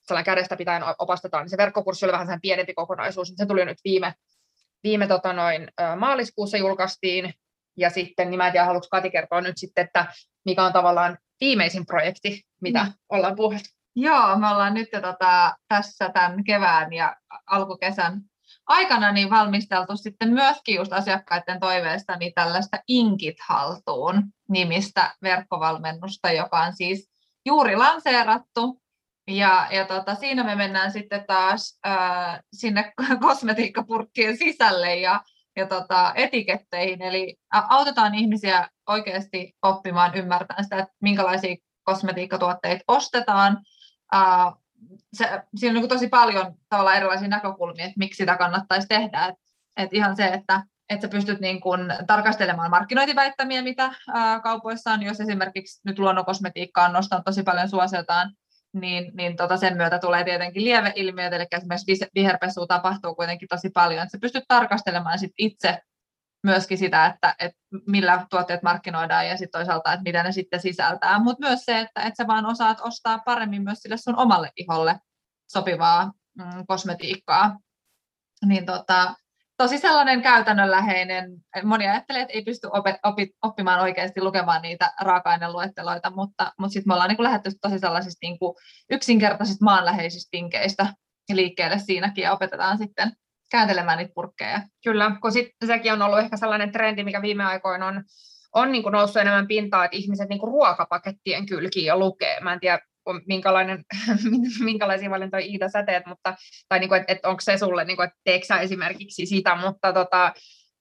sellainen kädestä pitäen opastetaan, niin se verkkokurssi oli vähän sen pienempi kokonaisuus, se tuli nyt viime, viime tota noin, maaliskuussa julkaistiin, ja sitten, niin mä en tiedä, haluatko Kati kertoa nyt sitten, että mikä on tavallaan viimeisin projekti, mitä mm. ollaan puhuttu. Joo, me ollaan nyt tota, tässä tämän kevään ja alkukesän aikana niin valmisteltu sitten myöskin just asiakkaiden toiveesta niin tällaista Inkit haltuun nimistä verkkovalmennusta, joka on siis juuri lanseerattu. Ja, ja tota, siinä me mennään sitten taas äh, sinne kosmetiikkapurkkien sisälle ja, ja tota, etiketteihin. Eli autetaan ihmisiä oikeasti oppimaan, ymmärtämään sitä, että minkälaisia kosmetiikkatuotteita ostetaan, uh, se, siinä on niin tosi paljon tavallaan erilaisia näkökulmia, että miksi sitä kannattaisi tehdä. Et, et ihan se, että et sä pystyt niin kun tarkastelemaan markkinointiväittämiä, mitä ää, kaupoissa on, jos esimerkiksi nyt luonnonkosmetiikka on nostanut tosi paljon suosiotaan, niin, niin tota sen myötä tulee tietenkin lieveilmiöt, eli esimerkiksi viherpesua tapahtuu kuitenkin tosi paljon, sä pystyt tarkastelemaan sit itse myöskin sitä, että, että millä tuotteet markkinoidaan ja sitten toisaalta, että mitä ne sitten sisältää, mutta myös se, että, että sä vaan osaat ostaa paremmin myös sille sun omalle iholle sopivaa mm, kosmetiikkaa. Niin tota, tosi sellainen käytännönläheinen, moni ajattelee, että ei pysty opet, opi, oppimaan oikeasti lukemaan niitä raaka-aineluetteloita, mutta, mutta sitten me ollaan niin lähdetty tosi sellaisista niin kuin yksinkertaisista maanläheisistä vinkkeistä liikkeelle siinäkin ja opetetaan sitten kääntelemään niitä purkkeja. Kyllä, kun sit, sekin on ollut ehkä sellainen trendi, mikä viime aikoina on, on niin kuin noussut enemmän pintaa, että ihmiset niin kuin ruokapakettien kylkiin jo lukee. Mä en tiedä, minkälainen, minkälaisia valintoja Iida sä teet, mutta, tai niin kuin, että, että onko se sulle, niin kuin, että teekö sä esimerkiksi sitä, mutta tota,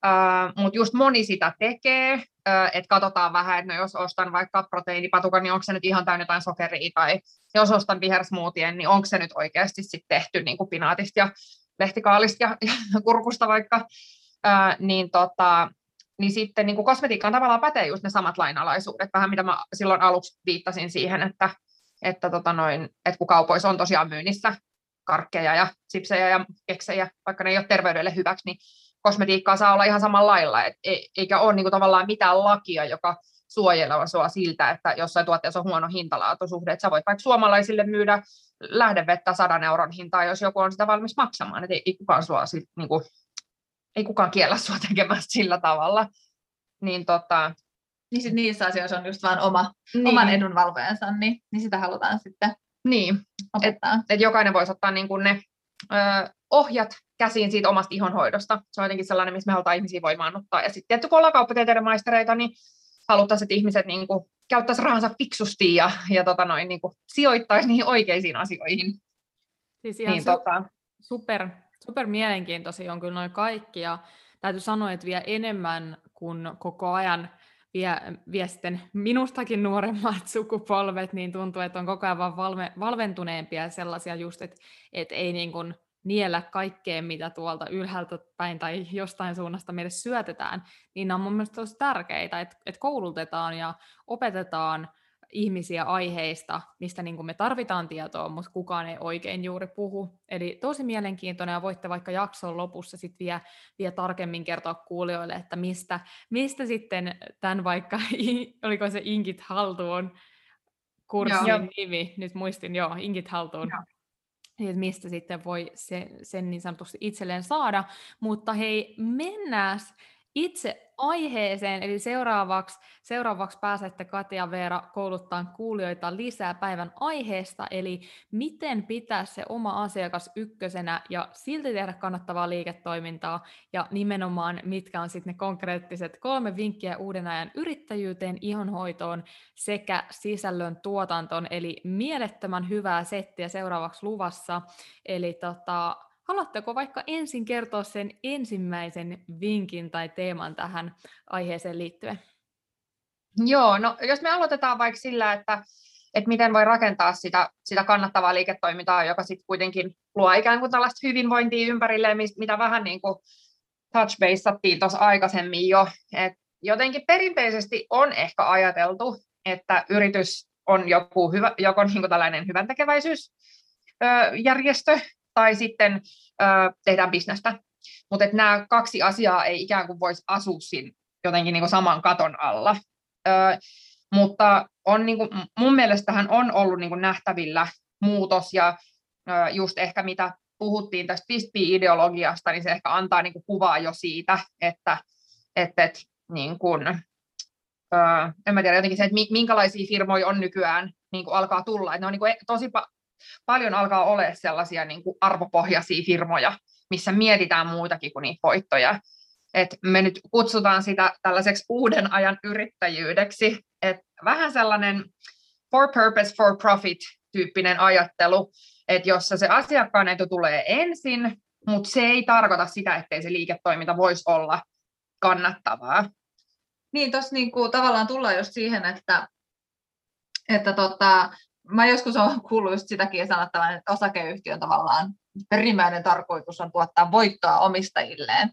Uh, mutta just moni sitä tekee, uh, että katsotaan vähän, että no jos ostan vaikka proteiinipatukan, niin onko se nyt ihan täynnä jotain sokeria, tai jos ostan vihersmoothien, niin onko se nyt oikeasti sit tehty niin kuin pinaatista ja lehtikaalista ja, ja kurkusta vaikka, ää, niin, tota, niin sitten niin kuin kosmetiikkaan tavallaan pätee just ne samat lainalaisuudet, vähän mitä mä silloin aluksi viittasin siihen, että, että, tota noin, että kun kaupoissa on tosiaan myynnissä karkkeja ja sipsejä ja keksejä, vaikka ne ei ole terveydelle hyväksi, niin kosmetiikkaa saa olla ihan samalla lailla, et, e, eikä ole niin kuin tavallaan mitään lakia, joka suojeleva sua siltä, että jossain tuotteessa on huono hintalaatusuhde, että sä voit vaikka suomalaisille myydä lähdevettä sadan euron hintaa, jos joku on sitä valmis maksamaan, että ei, ei kukaan sua sit, niin kuin, ei kukaan kiellä sua tekemästä sillä tavalla. Niin tota, niin sit niissä asioissa on just vaan oma, niin. oman edunvalvojansa, niin, niin sitä halutaan sitten niin. opettaa. Et, et jokainen voisi ottaa niin kuin ne ö, ohjat käsiin siitä omasta ihonhoidosta. Se on jotenkin sellainen, missä me halutaan ihmisiä voimaannuttaa. Ja sitten tietty, kun ollaan kauppatieteiden maistereita, niin haluttaisiin, että ihmiset niin kuin, käyttäisi rahansa fiksusti ja, ja tota noin, niin kuin, sijoittaisi niihin oikeisiin asioihin. Siis ihan niin, su- tota... super, super mielenkiintoisia on kyllä noin kaikki ja täytyy sanoa, että vielä enemmän kuin koko ajan vie, vie sitten minustakin nuoremmat sukupolvet, niin tuntuu, että on koko ajan vaan valve, valventuneempia sellaisia just, että, että ei niin kuin niellä kaikkea, mitä tuolta ylhäältä päin tai jostain suunnasta meille syötetään, niin nämä on mun mielestä tosi tärkeitä, että, että koulutetaan ja opetetaan ihmisiä aiheista, mistä niin kuin me tarvitaan tietoa, mutta kukaan ei oikein juuri puhu. Eli tosi mielenkiintoinen ja voitte vaikka jakson lopussa sit vielä, vielä tarkemmin kertoa kuulijoille, että mistä, mistä sitten tämän vaikka, oliko se Inkit haltuun kurssin Joo. nimi, nyt muistin, joo, Inkit haltuun. Joo että mistä sitten voi sen, sen niin sanotusti itselleen saada. Mutta hei, mennään itse aiheeseen, eli seuraavaksi, seuraavaksi pääsette Katja Veera kouluttaa kuulijoita lisää päivän aiheesta, eli miten pitää se oma asiakas ykkösenä ja silti tehdä kannattavaa liiketoimintaa, ja nimenomaan mitkä on sitten ne konkreettiset kolme vinkkiä uuden ajan yrittäjyyteen, ihonhoitoon sekä sisällön tuotantoon, eli mielettömän hyvää settiä seuraavaksi luvassa, eli tota, Haluatteko vaikka ensin kertoa sen ensimmäisen vinkin tai teeman tähän aiheeseen liittyen? Joo, no jos me aloitetaan vaikka sillä, että, että miten voi rakentaa sitä, sitä kannattavaa liiketoimintaa, joka sitten kuitenkin luo ikään kuin tällaista hyvinvointia ympärilleen, mitä vähän niin kuin touch baseattiin tuossa aikaisemmin jo. Et jotenkin perinteisesti on ehkä ajateltu, että yritys on joku hyvä, joko niin kuin tällainen hyvän tekeväisyys järjestö tai sitten tehdään bisnestä. Mutta nämä kaksi asiaa ei ikään kuin voisi asua siinä jotenkin niin kuin saman katon alla. mutta on, niin kuin, mun mielestähän on ollut niin kuin nähtävillä muutos ja just ehkä mitä puhuttiin tästä fistbee-ideologiasta, niin se ehkä antaa niin kuin kuvaa jo siitä, että, että, että niin kuin, öö, en mä tiedä, jotenkin se, että minkälaisia firmoja on nykyään niin kuin alkaa tulla. Että ne on niin kuin tosi pa- paljon alkaa olla sellaisia niin kuin arvopohjaisia firmoja, missä mietitään muutakin kuin niitä voittoja. Et me nyt kutsutaan sitä tällaiseksi uuden ajan yrittäjyydeksi, että vähän sellainen for purpose, for profit tyyppinen ajattelu, että jossa se asiakkaan etu tulee ensin, mutta se ei tarkoita sitä, ettei se liiketoiminta voisi olla kannattavaa. Niin, tuossa niinku, tavallaan tullaan just siihen, että, että tota, mä joskus olen kuullut just sitäkin sanottavan, että osakeyhtiön tavallaan perimmäinen tarkoitus on tuottaa voittoa omistajilleen.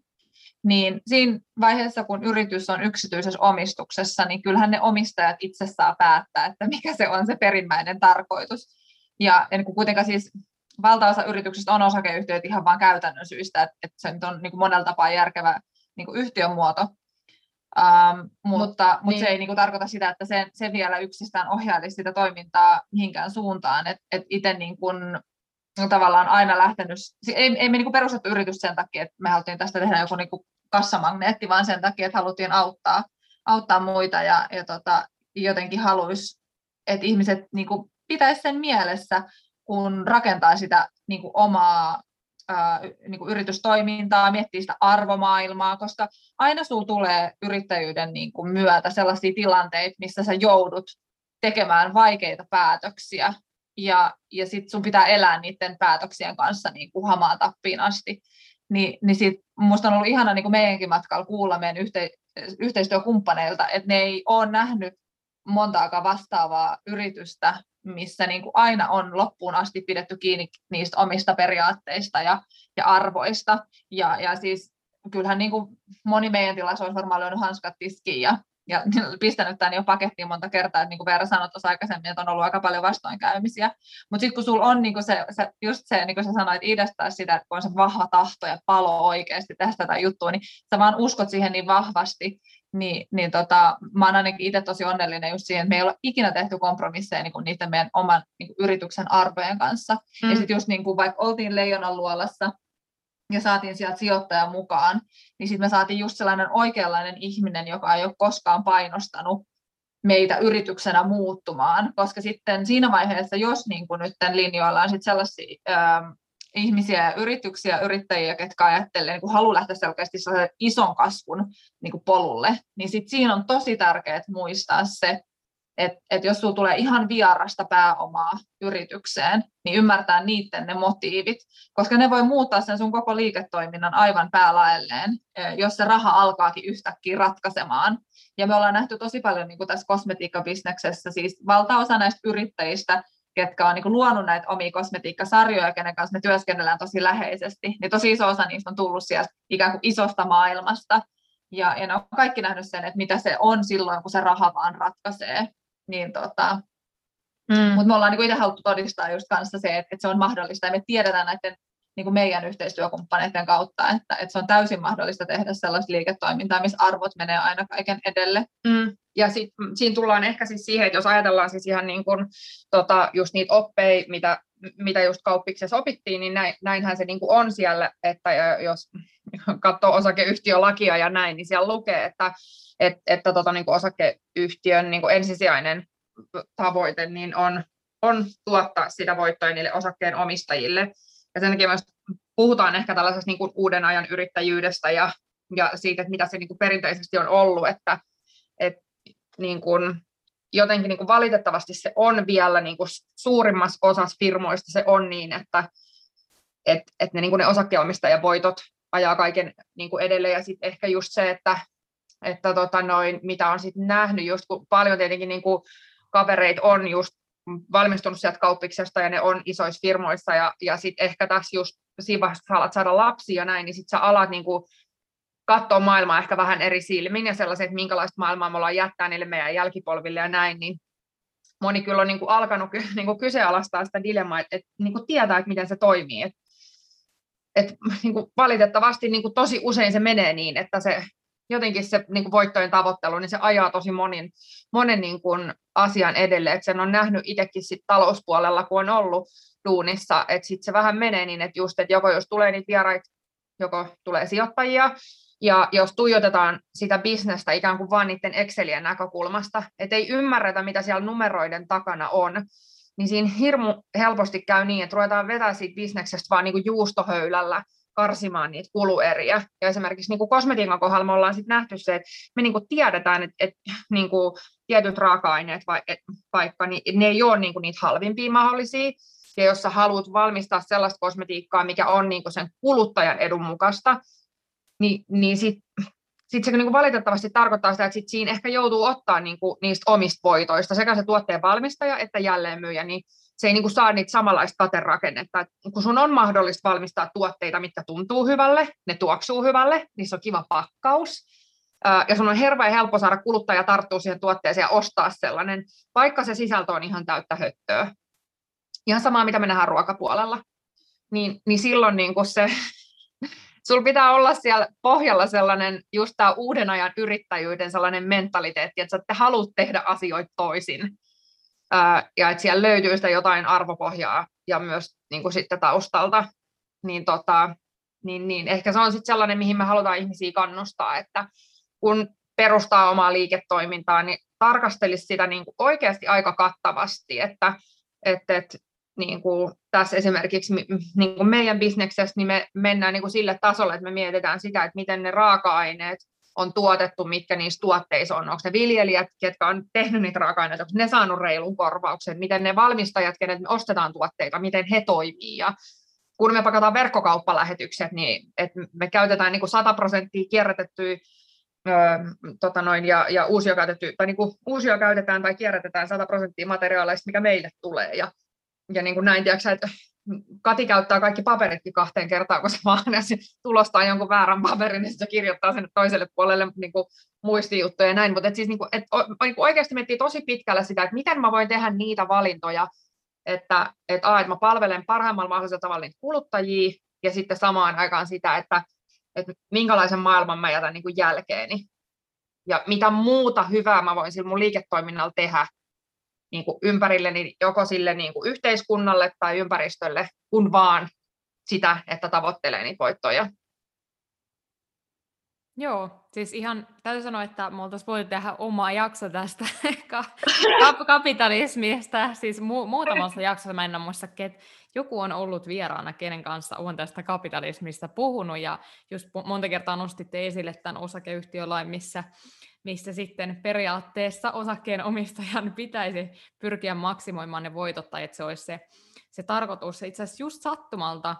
Niin siinä vaiheessa, kun yritys on yksityisessä omistuksessa, niin kyllähän ne omistajat itse saa päättää, että mikä se on se perimmäinen tarkoitus. Ja en kuitenkaan siis valtaosa yrityksistä on osakeyhtiöt ihan vain käytännön syistä, että, että se nyt on niin kuin monella tapaa järkevä niin kuin yhtiön muoto. Um, mutta, Mut, mutta niin. se ei niin kuin, tarkoita sitä, että se, se vielä yksistään ohjailisi sitä toimintaa mihinkään suuntaan. Et, et itse niin kuin, no, tavallaan aina lähtenyt, ei, ei me niin kuin perustettu yritys sen takia, että me haluttiin tästä tehdä joku niin kuin kassamagneetti, vaan sen takia, että haluttiin auttaa, auttaa muita ja, ja tota, jotenkin haluaisi, että ihmiset niin kuin, pitäisi sen mielessä, kun rakentaa sitä niin kuin omaa niin kuin yritystoimintaa, miettii sitä arvomaailmaa, koska aina sinulla tulee yrittäjyyden niin kuin myötä sellaisia tilanteita, missä sä joudut tekemään vaikeita päätöksiä, ja, ja sitten sun pitää elää niiden päätöksien kanssa niin kuin hamaan tappiin asti. Ni, niin sit musta on ollut ihana niin kuin meidänkin matkalla kuulla meidän yhte, yhteistyökumppaneilta, että ne ei ole nähnyt montaakaan vastaavaa yritystä, missä niin kuin aina on loppuun asti pidetty kiinni niistä omista periaatteista ja, ja arvoista. Ja, ja siis kyllähän niin kuin moni meidän tilassa olisi varmaan lyönyt hanskat tiskiin ja, ja pistänyt tämän jo pakettiin monta kertaa, että niin kuin Veera sanoi tuossa aikaisemmin, että on ollut aika paljon vastoinkäymisiä. Mutta sitten kun sulla on niin kuin se, se, just se, niin kuin sä sanoit idästää sitä, että kun on se vahva tahto ja palo oikeasti tehdä tätä juttua, niin sä vaan uskot siihen niin vahvasti, niin, niin tota, mä oon ainakin itse tosi onnellinen just siihen, että me ei ole ikinä tehty kompromisseja niin kuin niiden meidän oman niin kuin yrityksen arvojen kanssa. Mm. Ja sitten just niin kuin vaikka oltiin Leijonan luolassa ja saatiin sieltä sijoittaja mukaan, niin sitten me saatiin just sellainen oikeanlainen ihminen, joka ei ole koskaan painostanut meitä yrityksenä muuttumaan, koska sitten siinä vaiheessa, jos niin kuin nyt linjoilla on sitten sellaisia ähm, ihmisiä yrityksiä, yrittäjiä, ketkä ajattelee, niin haluaa lähteä selkeästi ison kasvun niin kuin polulle, niin sit siinä on tosi tärkeää muistaa se, että et jos sinulla tulee ihan vierasta pääomaa yritykseen, niin ymmärtää niiden ne motiivit, koska ne voi muuttaa sen sun koko liiketoiminnan aivan päälaelleen, e, jos se raha alkaakin yhtäkkiä ratkaisemaan. Ja me ollaan nähty tosi paljon niin kuin tässä kosmetiikkabisneksessä, siis valtaosa näistä yrittäjistä ketkä on niin luonut näitä omia kosmetiikkasarjoja, kenen kanssa me työskennellään tosi läheisesti, niin tosi iso osa niistä on tullut sieltä ikään kuin isosta maailmasta. Ja, ja ne on kaikki nähnyt sen, että mitä se on silloin, kun se raha vaan ratkaisee. Niin tota, mm. Mutta me ollaan niin itse haluttu todistaa just kanssa se, että, että se on mahdollista, ja me tiedetään näiden niin kuin meidän yhteistyökumppaneiden kautta, että, että se on täysin mahdollista tehdä sellaista liiketoimintaa, missä arvot menee aina kaiken edelle. Mm. Ja sit, siinä tullaan ehkä siis siihen, että jos ajatellaan siis ihan niin kuin, tota, just niitä oppeja, mitä, mitä just kauppiksessa opittiin, niin näin, näinhän se niin kuin on siellä, että jos katsoo osakeyhtiölakia ja näin, niin siellä lukee, että, että, että tota, niin kuin osakeyhtiön niin kuin ensisijainen tavoite niin on, on tuottaa sitä voittoa niille osakkeen omistajille. Ja sen takia myös puhutaan ehkä tällaisesta niin kuin uuden ajan yrittäjyydestä ja, ja siitä, että mitä se niin kuin perinteisesti on ollut, että et, niin kuin, jotenkin niin kuin valitettavasti se on vielä niin kuin suurimmassa osassa firmoista se on niin, että et, et ne, niin kuin ne osakkeenomistajan ajaa kaiken niin kuin edelleen ja sitten ehkä just se, että, että tota noin, mitä on sitten nähnyt, just kun paljon tietenkin niin kuin kavereita on just valmistunut sieltä kauppiksesta ja ne on isoissa firmoissa ja, ja sitten ehkä tässä just siinä vaiheessa, kun alat saada lapsia ja näin, niin sitten sä alat niin kuin katsoa maailmaa ehkä vähän eri silmin ja sellaiset, että minkälaista maailmaa me ollaan jättää niille meidän jälkipolville ja näin, niin moni kyllä on niin kuin alkanut niin kuin kyseenalaistaa sitä dilemmaa, että, että niin kuin tietää, että miten se toimii. Että, että niin kuin valitettavasti niin kuin tosi usein se menee niin, että se jotenkin se niin kuin voittojen tavoittelu, niin se ajaa tosi monin, monen niin kuin asian edelle. Että sen on nähnyt itsekin sit talouspuolella, kun on ollut duunissa, että sitten se vähän menee niin, että just, että joko jos tulee niitä vieraita, joko tulee sijoittajia, ja jos tuijotetaan sitä bisnestä ikään kuin vain niiden Excelien näkökulmasta, että ei ymmärretä, mitä siellä numeroiden takana on, niin siinä hirmu helposti käy niin, että ruvetaan vetää siitä bisneksestä vaan niin kuin juustohöylällä karsimaan niitä kulueriä. Ja esimerkiksi niin kuin kosmetiikan kohdalla me ollaan sitten nähty se, että me niin kuin tiedetään, että, että niin kuin tietyt raaka-aineet vai, vaikka, niin ne ei ole niin kuin niitä halvimpia mahdollisia, ja jos sä haluat valmistaa sellaista kosmetiikkaa, mikä on niin sen kuluttajan edun mukaista, niin, niin sitten sit se niin valitettavasti tarkoittaa sitä, että sit siinä ehkä joutuu ottaa niin kuin niistä omista voitoista sekä se tuotteen valmistaja että jälleenmyyjä, niin se ei niin kuin saa niitä samanlaista katerakennetta. Et kun sun on mahdollista valmistaa tuotteita, mitkä tuntuu hyvälle, ne tuoksuu hyvälle, niissä on kiva pakkaus, ja sun on hirveän helppo saada kuluttaja tarttua siihen tuotteeseen ja ostaa sellainen, vaikka se sisältö on ihan täyttä höttöä. Ihan samaa, mitä me nähdään ruokapuolella. Niin, niin silloin niin kuin se, Sulla pitää olla siellä pohjalla sellainen just tämä uuden ajan yrittäjyyden sellainen mentaliteetti, että sä te haluat tehdä asioita toisin. Ja että siellä löytyy sitä jotain arvopohjaa ja myös niin kuin sitten taustalta. Niin, tota, niin, niin ehkä se on sitten sellainen, mihin me halutaan ihmisiä kannustaa, että kun perustaa omaa liiketoimintaa, niin tarkastelisi sitä niin kuin oikeasti aika kattavasti, että, että, että niin kuin tässä esimerkiksi niin kuin meidän bisneksessä niin me mennään niin kuin sille tasolle, että me mietitään sitä, että miten ne raaka-aineet on tuotettu, mitkä niissä tuotteissa on. Onko ne viljelijät, ketkä on tehnyt niitä raaka-aineita, onko ne saanut reilun korvauksen, miten ne valmistajat, kenet me ostetaan tuotteita, miten he toimii. Ja kun me pakataan verkkokauppalähetykset, niin että me käytetään niin kuin 100 prosenttia kierrätettyä tota noin, ja, ja uusia, käytetty, tai niin kuin uusia käytetään tai kierrätetään 100 prosenttia materiaaleista, mikä meille tulee. Ja ja niin kuin näin, tiedätkö, että Kati käyttää kaikki paperitkin kahteen kertaan, kun se vaan ja se tulostaa jonkun väärän paperin, niin se kirjoittaa sen toiselle puolelle niin kuin muistijuttuja ja näin. Mutta siis niin kuin, et, niin kuin oikeasti miettii tosi pitkällä sitä, että miten mä voin tehdä niitä valintoja, että, että, a, että mä palvelen parhaimmalla mahdollisella tavalla niitä kuluttajia, ja sitten samaan aikaan sitä, että, että minkälaisen maailman mä jätän niin kuin jälkeeni. Ja mitä muuta hyvää mä voin sillä mun liiketoiminnalla tehdä, niin kuin ympärilleni joko sille niin kuin yhteiskunnalle tai ympäristölle, kun vaan sitä, että tavoittelee niitä voittoja. Joo, siis ihan täytyy sanoa, että me oltaisiin voitu tehdä oma jakso tästä kapitalismista. Siis mu- muutamassa jaksossa mä en muista, että joku on ollut vieraana, kenen kanssa on tästä kapitalismista puhunut, ja just monta kertaa nostitte esille tämän osakeyhtiölain, missä missä sitten periaatteessa osakkeenomistajan pitäisi pyrkiä maksimoimaan ne voitot, tai että se olisi se, se tarkoitus. Itse asiassa just sattumalta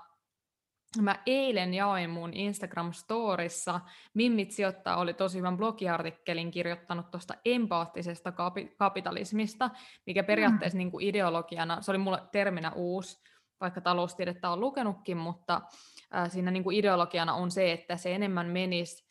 mä eilen jaoin mun Instagram-storissa, Mimmit sijoittaa oli tosi hyvän blogiartikkelin kirjoittanut tuosta empaattisesta kapi- kapitalismista, mikä periaatteessa mm. niin kuin ideologiana, se oli mulle terminä uusi, vaikka taloustiedettä on lukenutkin, mutta äh, siinä niin kuin ideologiana on se, että se enemmän menisi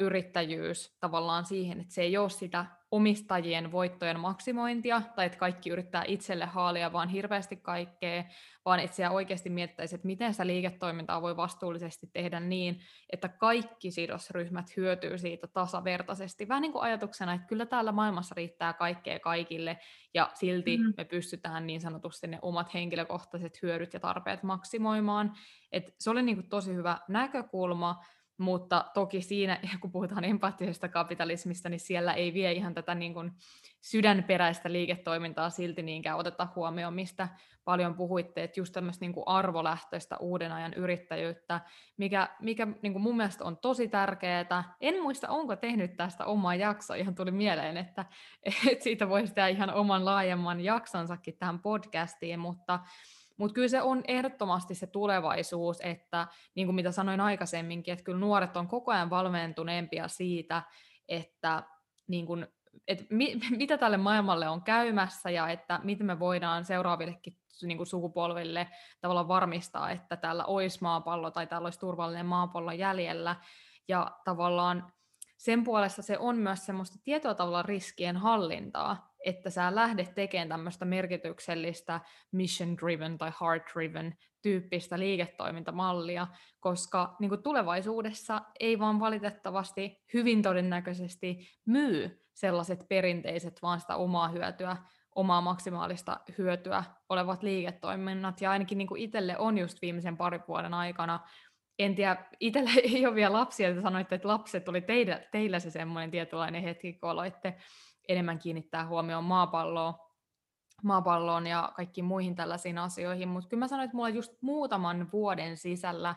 yrittäjyys tavallaan siihen, että se ei ole sitä omistajien voittojen maksimointia, tai että kaikki yrittää itselle haalia vaan hirveästi kaikkea, vaan että siellä oikeasti miettäisi, että miten sitä liiketoimintaa voi vastuullisesti tehdä niin, että kaikki sidosryhmät hyötyy siitä tasavertaisesti. Vähän niin kuin ajatuksena, että kyllä täällä maailmassa riittää kaikkea kaikille, ja silti mm. me pystytään niin sanotusti ne omat henkilökohtaiset hyödyt ja tarpeet maksimoimaan. Et se oli niin kuin tosi hyvä näkökulma, mutta toki siinä, kun puhutaan empaattisesta kapitalismista, niin siellä ei vie ihan tätä niin kuin sydänperäistä liiketoimintaa silti niinkään oteta huomioon, mistä paljon puhuitte, että just tämmöistä niin kuin arvolähtöistä uuden ajan yrittäjyyttä, mikä, mikä niin kuin mun mielestä on tosi tärkeää. En muista, onko tehnyt tästä omaa jaksoa, ihan tuli mieleen, että, että siitä voisi tehdä ihan oman laajemman jaksonsakin tähän podcastiin, mutta mutta kyllä se on ehdottomasti se tulevaisuus, että niin kuin mitä sanoin aikaisemminkin, että kyllä nuoret on koko ajan valmentuneempia siitä, että niin kuin, että mi, mitä tälle maailmalle on käymässä ja että miten me voidaan seuraavillekin niin kuin sukupolville tavallaan varmistaa, että täällä olisi maapallo tai täällä olisi turvallinen maapallo jäljellä. Ja tavallaan sen puolesta se on myös semmoista tietoa tavalla riskien hallintaa, että sä lähdet tekemään tämmöistä merkityksellistä mission-driven tai heart-driven tyyppistä liiketoimintamallia, koska niin kuin tulevaisuudessa ei vaan valitettavasti hyvin todennäköisesti myy sellaiset perinteiset vaan sitä omaa hyötyä, omaa maksimaalista hyötyä olevat liiketoiminnat. Ja ainakin niin kuin itselle on just viimeisen parin vuoden aikana en tiedä, itsellä ei ole vielä lapsia, että sanoitte, että lapset oli teillä, teillä se semmoinen tietynlainen hetki, kun aloitte enemmän kiinnittää huomioon maapalloon, maapalloon ja kaikkiin muihin tällaisiin asioihin, mutta kyllä mä sanoin, että mulla just muutaman vuoden sisällä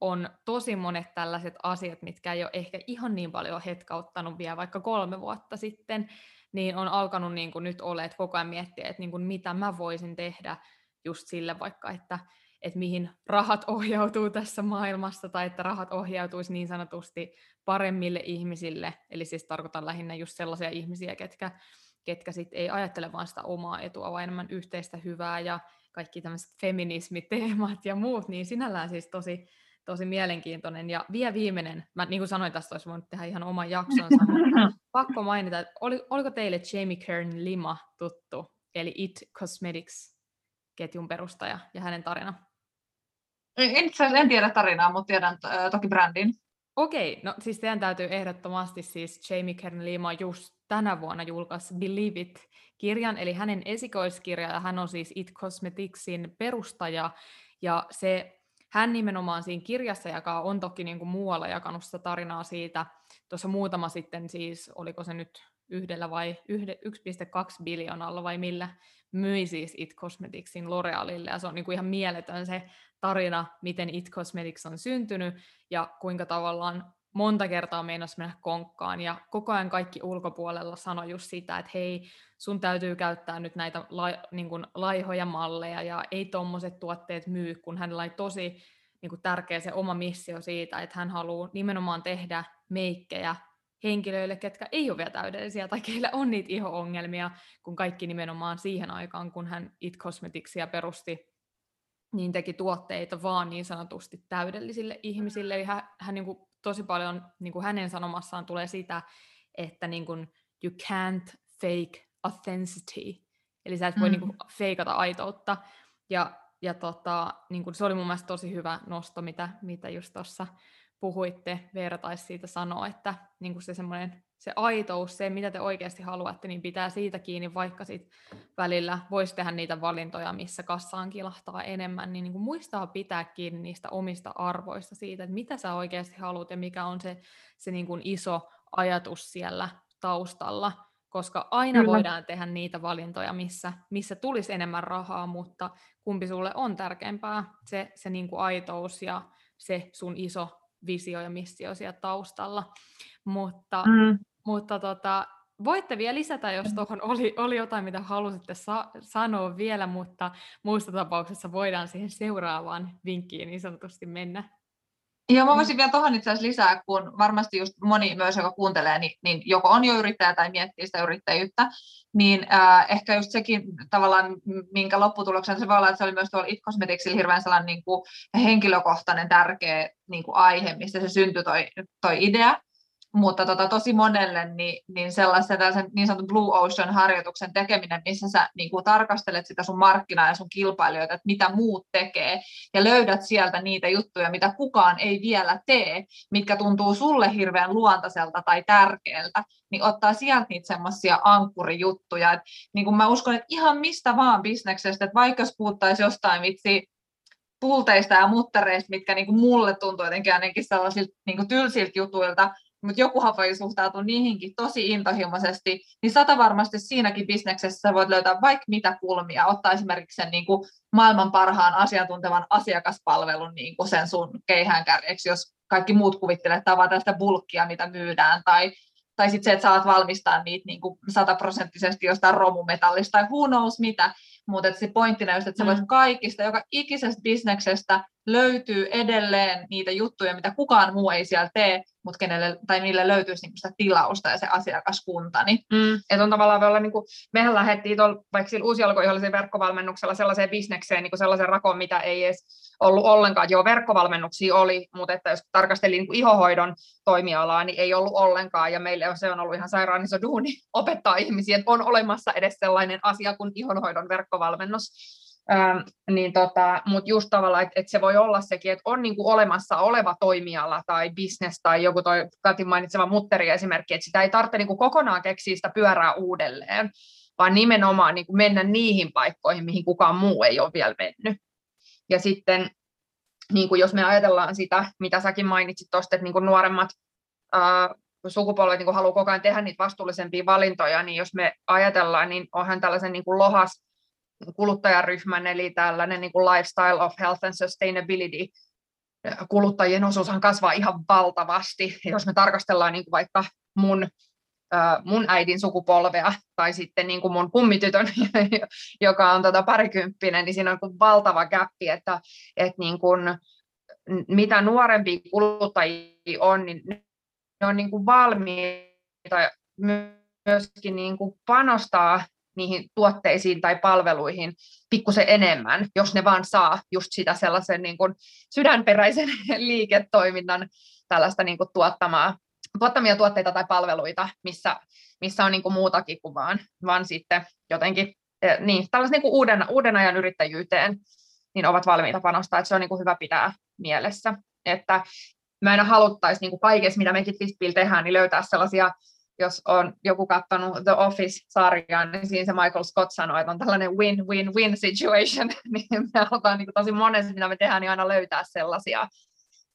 on tosi monet tällaiset asiat, mitkä ei ole ehkä ihan niin paljon hetkauttanut vielä vaikka kolme vuotta sitten, niin on alkanut niin kuin nyt olla, että koko ajan miettiä, että niin kuin mitä mä voisin tehdä just sille vaikka, että että mihin rahat ohjautuu tässä maailmassa, tai että rahat ohjautuisi niin sanotusti paremmille ihmisille, eli siis tarkoitan lähinnä just sellaisia ihmisiä, ketkä, ketkä sit ei ajattele vain sitä omaa etua, vaan enemmän yhteistä hyvää, ja kaikki tämmöiset feminismiteemat ja muut, niin sinällään siis tosi, tosi mielenkiintoinen. Ja vielä viimeinen, mä niin kuin sanoin, tästä olisi voinut tehdä ihan oman jaksonsa, mutta pakko mainita, että oli, oliko teille Jamie Kern Lima tuttu, eli It Cosmetics ketjun perustaja ja hänen tarina? En, en tiedä tarinaa, mutta tiedän äh, toki brändin. Okei, no siis teidän täytyy ehdottomasti siis Jamie Kern Lima just tänä vuonna julkaisi Believe It-kirjan, eli hänen esikoiskirja, ja hän on siis It Cosmeticsin perustaja, ja se, hän nimenomaan siinä kirjassa jakaa, on toki niin kuin muualla jakanut sitä tarinaa siitä, tuossa muutama sitten siis, oliko se nyt yhdellä vai 1,2 biljoonalla vai millä, myi siis It Cosmeticsin L'Orealille, ja se on niin kuin ihan mieletön se tarina, miten It Cosmetics on syntynyt, ja kuinka tavallaan monta kertaa meinas mennä konkkaan, ja koko ajan kaikki ulkopuolella sanoi just sitä, että hei, sun täytyy käyttää nyt näitä la, niin kuin laihoja malleja, ja ei tommoset tuotteet myy, kun hänellä oli tosi niin kuin tärkeä se oma missio siitä, että hän haluaa nimenomaan tehdä meikkejä henkilöille, ketkä ei ole vielä täydellisiä tai keillä on niitä iho-ongelmia, kun kaikki nimenomaan siihen aikaan, kun hän It Cosmeticsia perusti, niin teki tuotteita vaan niin sanotusti täydellisille ihmisille. Eli hän, hän niin kuin, tosi paljon niin kuin hänen sanomassaan tulee sitä, että niin kuin, you can't fake authenticity. Eli sä et voi mm. niin kuin, feikata aitoutta. Ja, ja tota, niin kuin, se oli mun mielestä tosi hyvä nosto, mitä, mitä just tuossa puhuitte, Veera taisi siitä sanoa, että niin kuin se semmoinen se aitous, se mitä te oikeasti haluatte, niin pitää siitä kiinni, vaikka sit välillä voisi tehdä niitä valintoja, missä kassaan kilahtaa enemmän, niin, niin kuin muistaa pitää kiinni niistä omista arvoista siitä, että mitä sä oikeasti haluat ja mikä on se, se niin kuin iso ajatus siellä taustalla, koska aina Kyllä. voidaan tehdä niitä valintoja, missä, missä tulisi enemmän rahaa, mutta kumpi sulle on tärkeämpää, se, se niin kuin aitous ja se sun iso visio ja missio siellä taustalla. Mutta, mm. mutta tota, voitte vielä lisätä, jos tuohon oli, oli jotain, mitä halusitte sa- sanoa vielä, mutta muussa tapauksessa voidaan siihen seuraavaan vinkkiin niin sanotusti mennä. Joo, mä mm. voisin vielä tuohon itse asiassa lisää, kun varmasti just moni myös, joka kuuntelee, niin, niin joko on jo yrittäjä tai miettii sitä yrittäjyyttä, niin äh, ehkä just sekin tavallaan, minkä lopputuloksena se voi olla, että se oli myös tuolla It Cosmeticsilla hirveän sellainen niin kuin henkilökohtainen tärkeä niin kuin aihe, mistä se syntyi toi, toi idea mutta tota, tosi monelle niin, niin sellaisen niin sanotun Blue Ocean-harjoituksen tekeminen, missä sä niin kuin tarkastelet sitä sun markkinaa ja sun kilpailijoita, että mitä muut tekee, ja löydät sieltä niitä juttuja, mitä kukaan ei vielä tee, mitkä tuntuu sulle hirveän luontaiselta tai tärkeältä, niin ottaa sieltä niitä semmoisia ankkurijuttuja. Et, niin kuin mä uskon, että ihan mistä vaan bisneksestä, että vaikka jos puhuttaisiin jostain vitsi pulteista ja muttereista, mitkä niin kuin mulle tuntuu jotenkin ainakin sellaisilta niin kuin tylsiltä jutuilta, mutta jokuhan voi suhtautua niihinkin tosi intohimoisesti, niin sata varmasti siinäkin bisneksessä voit löytää vaikka mitä kulmia, ottaa esimerkiksi sen niin kuin maailman parhaan asiantuntevan asiakaspalvelun niin kuin sen sun keihään kärjeksi, jos kaikki muut kuvittelee tavata sitä bulkkia, mitä myydään, tai, tai sitten se, että saat valmistaa niitä niin kuin sataprosenttisesti jostain romumetallista, tai who knows mitä, mutta se pointtina just, että sä voit mm. kaikista, joka ikisestä bisneksestä löytyy edelleen niitä juttuja, mitä kukaan muu ei siellä tee, mutta kenelle, tai niille löytyisi niinku sitä tilausta ja se asiakaskunta. Niin. Mm, on tavallaan olla, niin kuin, mehän lähdettiin tuolla, vaikka sillä uusialkoihollisen verkkovalmennuksella sellaiseen bisnekseen, niin kuin sellaisen rakoon, mitä ei edes ollut ollenkaan. Joo, verkkovalmennuksia oli, mutta että jos tarkastelin niin ihohoidon toimialaa, niin ei ollut ollenkaan, ja meille se on ollut ihan sairaan iso duuni opettaa ihmisiä, että on olemassa edes sellainen asia kuin ihonhoidon verkkovalmennus Niin tota, Mutta just tavallaan, että et se voi olla sekin, että on niinku olemassa oleva toimiala tai business tai joku toi Katin mainitsema mutteri esimerkki, että sitä ei tarvitse niinku kokonaan keksiä sitä pyörää uudelleen, vaan nimenomaan niinku mennä niihin paikkoihin, mihin kukaan muu ei ole vielä mennyt. Ja sitten niin kuin jos me ajatellaan sitä, mitä säkin mainitsit tuosta, että niin kuin nuoremmat ää, sukupolvet niin kuin haluaa koko ajan tehdä niitä vastuullisempia valintoja, niin jos me ajatellaan, niin onhan tällaisen niin kuin lohas kuluttajaryhmän, eli tällainen niin kuin lifestyle of health and sustainability, kuluttajien osuushan kasvaa ihan valtavasti. Jos me tarkastellaan niin kuin vaikka mun, mun äidin sukupolvea tai sitten niin kuin mun kummitytön, joka on tota parikymppinen, niin siinä on niin valtava gappi, että, että niin kuin, mitä nuorempi kuluttajia on, niin ne on niin kuin valmiita myöskin niin kuin panostaa niihin tuotteisiin tai palveluihin pikkusen enemmän, jos ne vaan saa just sitä sellaisen niin kuin sydänperäisen liiketoiminnan tällaista niin kuin tuottamaa, tuottamia tuotteita tai palveluita, missä, missä on niin kuin muutakin kuin vaan, vaan sitten jotenkin eh, niin, tällaisen niin kuin uuden, uuden ajan yrittäjyyteen niin ovat valmiita panostaa, että se on niin kuin hyvä pitää mielessä, että mä aina haluttaisiin niin kaikessa, mitä mekin Fistbill tehdään, niin löytää sellaisia jos on joku katsonut The Office-sarjaa, niin siinä se Michael Scott sanoi, että on tällainen win-win-win situation, niin me halutaan niin tosi monesti, mitä me tehdään, niin aina löytää sellaisia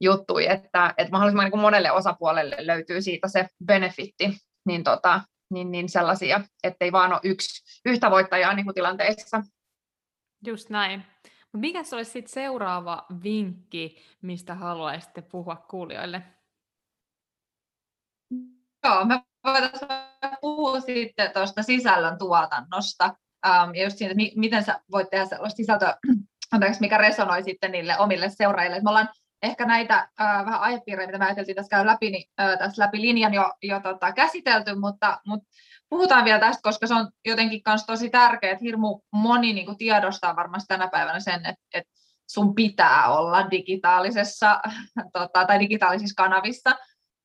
juttuja, että, että mahdollisimman niin monelle osapuolelle löytyy siitä se benefitti, niin, tota, niin, niin sellaisia, ettei vaan ole yksi, yhtä voittajaa niin kuin tilanteissa. Just näin. Mikä olisi sitten seuraava vinkki, mistä haluaisitte puhua kuulijoille? Joo, mä voitaisiin puhua sitten tuosta sisällön tuotannosta um, ja just siitä, miten sä voit tehdä sellaista sisältöä, mikä resonoi sitten niille omille seuraajille. Me ollaan ehkä näitä uh, vähän aihepiirejä, mitä mä ajateltiin tässä käy läpi, niin uh, tässä läpi linjan jo, jo tota, käsitelty, mutta, mutta puhutaan vielä tästä, koska se on jotenkin myös tosi tärkeää, että hirmu moni niin kuin tiedostaa varmasti tänä päivänä sen, että, että sun pitää olla digitaalisessa tota, tai digitaalisissa kanavissa,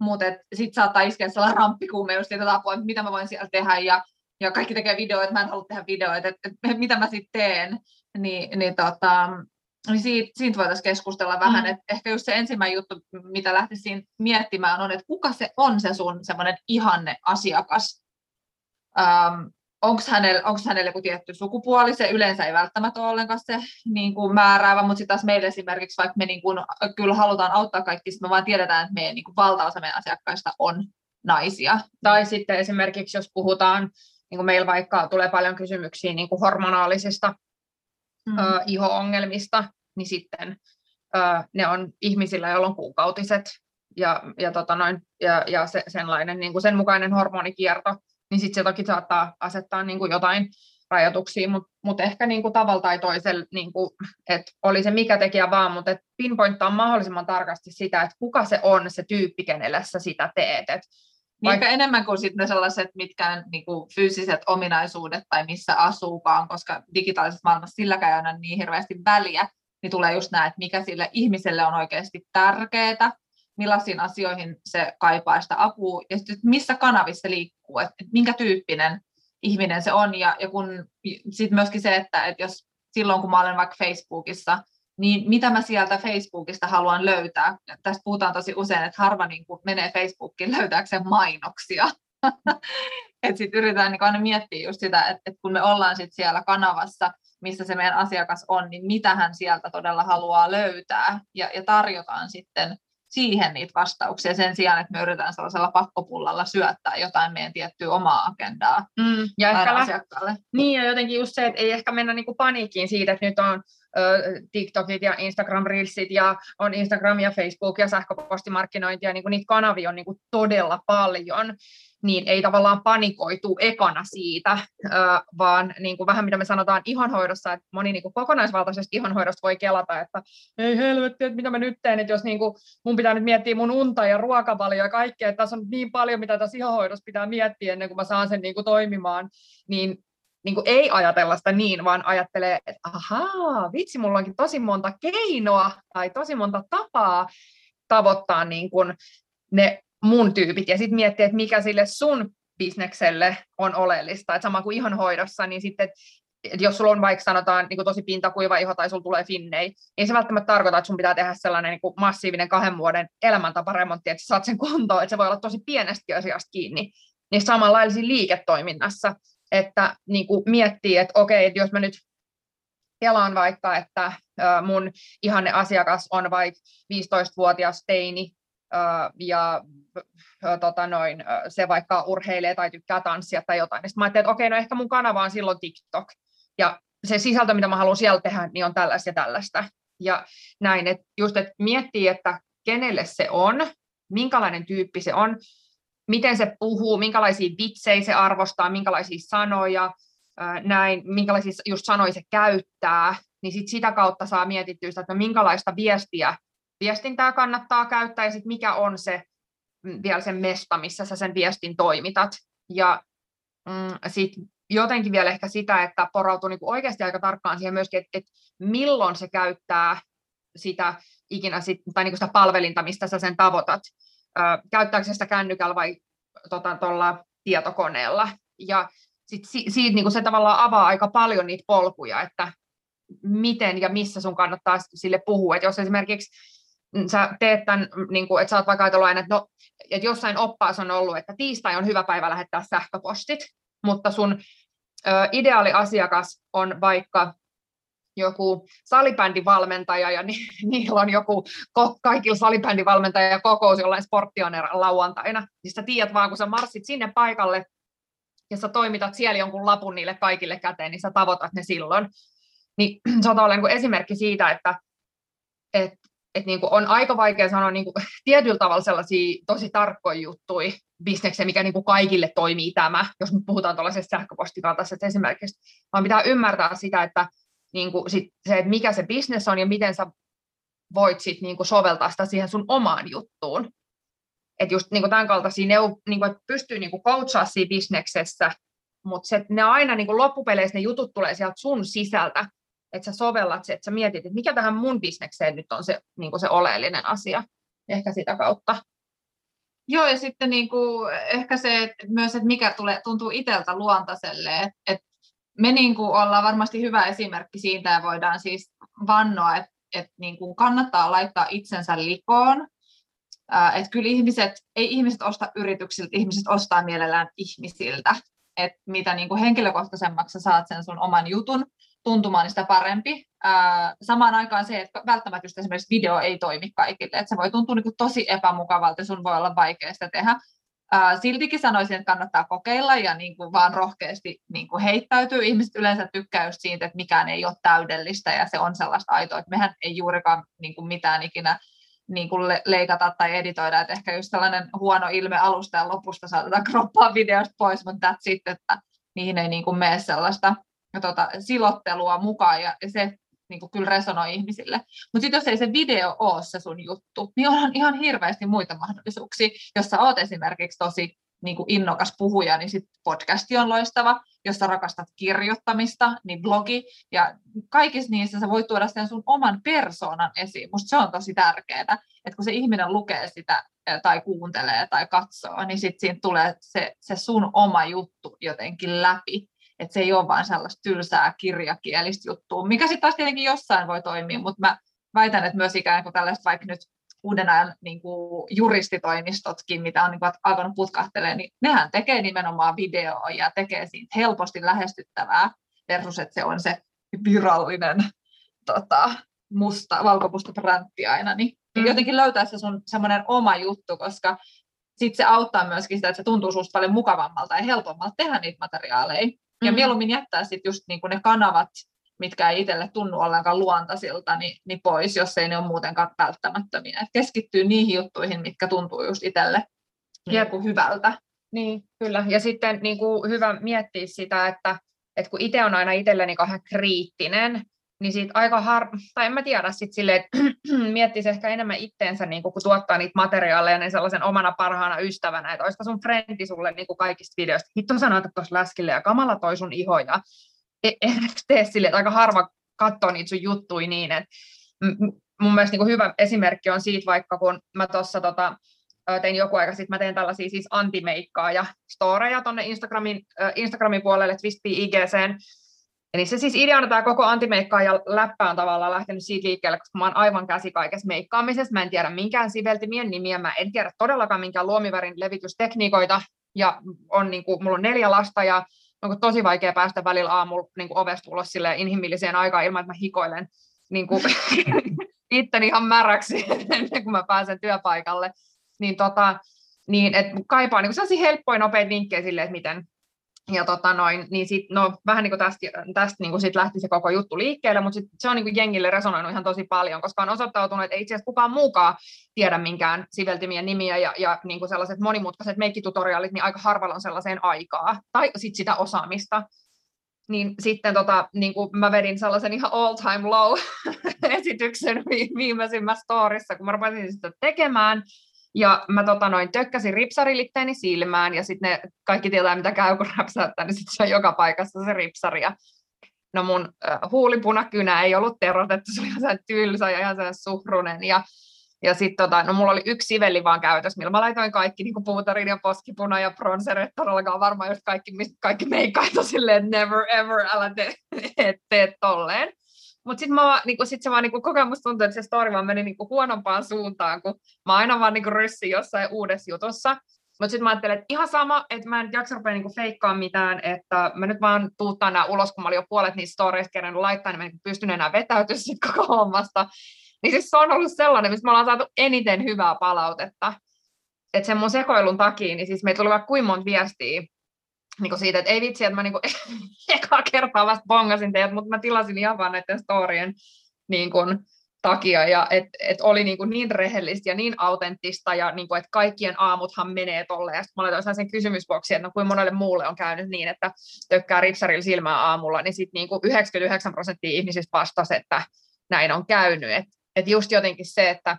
mutta sitten saattaa iskeä sellainen ramppikuume just siitä apua, että mitä mä voin siellä tehdä ja, ja kaikki tekee videoita, mä en halua tehdä videoita, että, että mitä mä sitten teen, niin, niin, tota, niin siitä, siitä voitaisiin keskustella vähän, mm. että ehkä just se ensimmäinen juttu, mitä lähtisin miettimään on, että kuka se on se sun semmoinen ihanne asiakas, um, onko hänellä, onko hänellä joku tietty sukupuoli, se yleensä ei välttämättä ole ollenkaan se niin kuin määräävä, mutta sitten taas meille esimerkiksi, vaikka me niin kuin, kyllä halutaan auttaa kaikki, me vaan tiedetään, että meidän niin kuin valtaosa meidän asiakkaista on naisia. Tai sitten esimerkiksi, jos puhutaan, niin kuin meillä vaikka tulee paljon kysymyksiä niin kuin hormonaalisista mm. ö, iho-ongelmista, niin sitten ö, ne on ihmisillä, joilla on kuukautiset ja, ja, tota noin, ja, ja se, senlainen, niin kuin sen mukainen hormonikierto, niin sitten se toki saattaa asettaa niin kuin jotain rajoituksia, mutta mut ehkä niin kuin tavalla tai toisella, niin kuin, että oli se mikä tekijä vaan, mutta et pinpointtaa mahdollisimman tarkasti sitä, että kuka se on se tyyppi, kenelle sä sitä teet. Et niin vaikka enemmän kuin sitten ne sellaiset mitkään niin kuin fyysiset ominaisuudet tai missä asuukaan, koska digitaalisessa maailmassa silläkään ei ole niin hirveästi väliä, niin tulee just näin, että mikä sille ihmiselle on oikeasti tärkeää, millaisiin asioihin se kaipaa sitä apua ja sitten missä kanavissa liikkuu, että minkä tyyppinen ihminen se on. Ja, ja kun sitten myöskin se, että, että jos silloin kun mä olen vaikka Facebookissa, niin mitä mä sieltä Facebookista haluan löytää. Tästä puhutaan tosi usein, että harva niin kuin menee Facebookiin löytääkseen mainoksia. että sitten yritetään niin aina miettiä just sitä, että, että kun me ollaan sit siellä kanavassa, missä se meidän asiakas on, niin mitä hän sieltä todella haluaa löytää ja, ja tarjotaan sitten siihen niitä vastauksia sen sijaan, että me yritetään sellaisella pakkopullalla syöttää jotain meidän tiettyä omaa agendaa mm, ja ehkä asiakkaalle. Niin, ja jotenkin just se, että ei ehkä mennä niinku paniikkiin siitä, että nyt on TikTokit ja Instagram Reelsit ja on Instagram ja Facebook ja sähköpostimarkkinointi ja niinku niitä kanavia on niinku todella paljon. Niin ei tavallaan panikoitu ekana siitä, vaan niin kuin vähän mitä me sanotaan ihonhoidossa, että moni niin kuin kokonaisvaltaisesti ihonhoidosta voi kelata, että ei helvetti, että mitä mä nyt teen, että jos niin kuin mun pitää nyt miettiä mun unta ja ruokavalio ja kaikkea, että tässä on niin paljon, mitä tässä ihonhoidossa pitää miettiä ennen kuin mä saan sen niin kuin toimimaan, niin niin kuin ei ajatella sitä niin, vaan ajattelee, että ahaa, vitsi, mulla onkin tosi monta keinoa tai tosi monta tapaa tavoittaa niin kuin ne mun tyypit ja sitten miettiä, että mikä sille sun bisnekselle on oleellista. Et sama kuin ihonhoidossa, niin sitten et jos sulla on vaikka sanotaan niin tosi pintakuiva iho tai sulla tulee finnei, niin se välttämättä tarkoita, että sun pitää tehdä sellainen niin massiivinen kahden vuoden elämäntaparemontti, että sä saat sen kuntoon, että se voi olla tosi pienestä asiasta kiinni. Niin samanlaisia liiketoiminnassa, että niin kuin miettii, että okei, että jos mä nyt kelaan vaikka, että mun ihanne asiakas on vaikka 15-vuotias teini, ja tota noin, se vaikka urheilee tai tykkää tanssia tai jotain. Sitten mä ajattelin, että okei, no ehkä mun kanava on silloin TikTok. Ja se sisältö, mitä mä haluan siellä tehdä, niin on tällaista ja tällaista. Ja näin, että just että miettii, että kenelle se on, minkälainen tyyppi se on, miten se puhuu, minkälaisia vitsejä se arvostaa, minkälaisia sanoja, näin, minkälaisia just sanoja se käyttää, niin sit sitä kautta saa mietittyä sitä, että no minkälaista viestiä viestintää kannattaa käyttää ja sitten mikä on se mm, vielä sen mesta, missä sä sen viestin toimitat. Ja mm, sitten jotenkin vielä ehkä sitä, että porautuu niinku oikeasti aika tarkkaan siihen myöskin, että, että milloin se käyttää sitä ikinä sit, tai niinku sitä palvelinta, mistä sä sen tavoitat. Ö, käyttääkö se sitä kännykällä vai tota, tietokoneella. Ja sit si, siitä niinku se tavallaan avaa aika paljon niitä polkuja, että miten ja missä sun kannattaa sille puhua. Et jos esimerkiksi sä teet tämän, niin kuin, että sä oot vaikka ajatellut aina, että, no, että jossain oppaassa on ollut, että tiistai on hyvä päivä lähettää sähköpostit, mutta sun ö, ideaali asiakas on vaikka joku salibändivalmentaja ja ni, niillä on joku kaikilla salibändivalmentaja kokous jollain sporttioneran lauantaina, niin sä tiedät vaan, kun sä marssit sinne paikalle ja sä toimitat siellä jonkun lapun niille kaikille käteen, niin sä tavoitat ne silloin. Niin se on tavallaan niin esimerkki siitä, että, että että niin kuin on aika vaikea sanoa niin kuin tietyllä tavalla sellaisia tosi tarkkoja juttuja bisnekseen, mikä niin kuin kaikille toimii tämä, jos nyt puhutaan tuollaisesta sähköpostikaltaisesta esimerkiksi, vaan pitää ymmärtää sitä, että niin kuin sit se, että mikä se bisnes on ja miten sä voit sit niin kuin soveltaa sitä siihen sun omaan juttuun. Että just niin kuin tämän kaltaisia, neu, niin kuin, että pystyy niin kuin coachaa siinä bisneksessä, mutta se, ne aina niin kuin loppupeleissä ne jutut tulee sieltä sun sisältä, että sä sovellat se, että sä mietit, että mikä tähän mun bisnekseen nyt on se, niin kuin se oleellinen asia. Ehkä sitä kautta. Joo, ja sitten niin kuin, ehkä se että myös, että mikä tulee, tuntuu itseltä luontaiselle, että, että me niin kuin ollaan varmasti hyvä esimerkki siitä ja voidaan siis vannoa, että, että niin kuin kannattaa laittaa itsensä likoon. Että kyllä ihmiset, ei ihmiset osta yrityksiltä, ihmiset ostaa mielellään ihmisiltä. Että mitä niin kuin henkilökohtaisemmaksi saat sen sun oman jutun, tuntumaan, niin sitä parempi. samaan aikaan se, että välttämättä just esimerkiksi video ei toimi kaikille, että se voi tuntua niin tosi epämukavalta, sun voi olla vaikea sitä tehdä. siltikin sanoisin, että kannattaa kokeilla ja niin kuin vaan rohkeasti niin kuin heittäytyy. Ihmiset yleensä tykkää just siitä, että mikään ei ole täydellistä ja se on sellaista aitoa, että mehän ei juurikaan niin kuin mitään ikinä niin kuin leikata tai editoida, että ehkä just tällainen huono ilme alusta ja lopusta saatetaan kroppaa videosta pois, mutta that's it, että niihin ei niin kuin mene sellaista tota, silottelua mukaan ja, se niin kuin kyllä resonoi ihmisille. Mutta sitten jos ei se video ole se sun juttu, niin onhan ihan hirveästi muita mahdollisuuksia. Jos sä oot esimerkiksi tosi niin kuin innokas puhuja, niin sitten podcasti on loistava. Jos sä rakastat kirjoittamista, niin blogi. Ja kaikissa niissä sä voit tuoda sen sun oman persoonan esiin. Musta se on tosi tärkeää, että kun se ihminen lukee sitä tai kuuntelee tai katsoo, niin sitten siinä tulee se, se sun oma juttu jotenkin läpi että se ei ole vain sellaista tylsää kirjakielistä juttua, mikä sitten taas tietenkin jossain voi toimia, mutta mä väitän, että myös ikään kuin tällaiset vaikka nyt uuden ajan niin kuin juristitoimistotkin, mitä on niin kuin alkanut putkahtelemaan, niin nehän tekee nimenomaan videoa ja tekee siitä helposti lähestyttävää versus, että se on se virallinen tota, musta, valkomusta präntti aina, niin mm. jotenkin löytää se sun semmoinen oma juttu, koska sitten se auttaa myöskin sitä, että se tuntuu susta paljon mukavammalta ja helpommalta tehdä niitä materiaaleja. Ja mm. mieluummin jättää sitten just niin kuin ne kanavat, mitkä ei itselle tunnu ollenkaan luontaisilta, niin, niin pois, jos ei ne ole muutenkaan välttämättömiä. Et keskittyy niihin juttuihin, mitkä tuntuu just itselle niin kuin hyvältä. Niin, kyllä. Ja sitten niin kuin hyvä miettiä sitä, että, että kun itse on aina itselleni kahden kriittinen, niin siitä aika har... tai en mä tiedä, sit silleen, että miettisi ehkä enemmän itteensä, niin kun tuottaa niitä materiaaleja, niin sellaisen omana parhaana ystävänä, että olisiko sun frendi sulle niin kaikista videoista, hitto sanoit tuossa läskille ja kamala toi sun iho, ja e- en tee silleen, että aika harva katsoo niitä sun juttui niin, että mun mielestä niin hyvä esimerkki on siitä vaikka, kun mä tuossa tota, tein joku aika sitten, mä teen tällaisia siis antimeikkaa ja storeja tuonne Instagramin, Instagramin puolelle, Twist.igcen, IGCen, Eli se siis ideana tämä koko antimeikkaa ja läppä on tavallaan lähtenyt siitä liikkeelle, koska mä oon aivan käsi kaikessa meikkaamisessa. Mä en tiedä minkään siveltimien nimiä, mä en tiedä todellakaan minkään luomivärin levitystekniikoita. Ja on, niin kuin, mulla on neljä lasta ja on tosi vaikea päästä välillä aamulla niin kuin ovesta ulos inhimilliseen aikaan ilman, että mä hikoilen niin kuin, itteni ihan märäksi ennen kuin mä pääsen työpaikalle. Niin, tota, niin et kaipaan niin sellaisia helppoja, nopeita vinkkejä sille, että miten, ja tota noin, niin sit, no, vähän niin kuin tästä, tästä niin kuin sit lähti se koko juttu liikkeelle, mutta sit se on niin kuin jengille resonoinut ihan tosi paljon, koska on osoittautunut, että ei itse asiassa kukaan muukaan tiedä minkään siveltimien nimiä ja, ja niin kuin sellaiset monimutkaiset meikkitutoriaalit, niin aika harvalla on sellaiseen aikaa tai sit sitä osaamista. Niin sitten tota, niin kuin mä vedin sellaisen ihan all time low esityksen viimeisimmässä storissa, kun mä rupesin sitä tekemään, ja mä tota noin, tökkäsin ripsarilitteeni silmään, ja sitten ne kaikki tietää, mitä käy, kun räpsäyttää, niin sitten se on joka paikassa se ripsari. Ja no mun äh, huulipunakynä ei ollut terotettu, se oli ihan tylsä ja ihan suhrunen. Ja, ja sitten tota, no mulla oli yksi sivelli vaan käytössä, millä mä laitoin kaikki niin puutarin ja poskipuna ja bronzeret, todellakaan varmaan just kaikki, kaikki meikkaita silleen, never ever, älä tee, et, tee tolleen. Mutta sitten niinku, sit se vaan niinku, kokemus tuntuu, että se story vaan meni niinku, huonompaan suuntaan, kun mä aina vaan niinku, ryssin jossain uudessa jutussa. Mutta sitten mä ajattelin, että ihan sama, että mä en jaksa rupea niinku feikkaa mitään, että mä nyt vaan tuuttaan nämä ulos, kun mä olin jo puolet niistä storeista kerran laittaa, niin mä en pystyn enää vetäytyä sit koko hommasta. Niin siis se on ollut sellainen, missä me ollaan saatu eniten hyvää palautetta. Että sen mun sekoilun takia, niin siis meitä tuli vaikka kuinka monta viestiä, niin kuin siitä, että ei vitsi, että mä niin kuin, ekaa kertaa vasta bongasin teidät, mutta mä tilasin ihan vaan näiden storien niin kuin, takia, ja että et oli niin, kuin niin rehellistä ja niin autenttista, ja niin kuin, että kaikkien aamuthan menee tolle, ja sitten mä laitoin sen kysymysboksi, että no kuin monelle muulle on käynyt niin, että tökkää ripsarilla silmää aamulla, niin sitten niin kuin 99 prosenttia ihmisistä vastasi, että näin on käynyt, että et just jotenkin se, että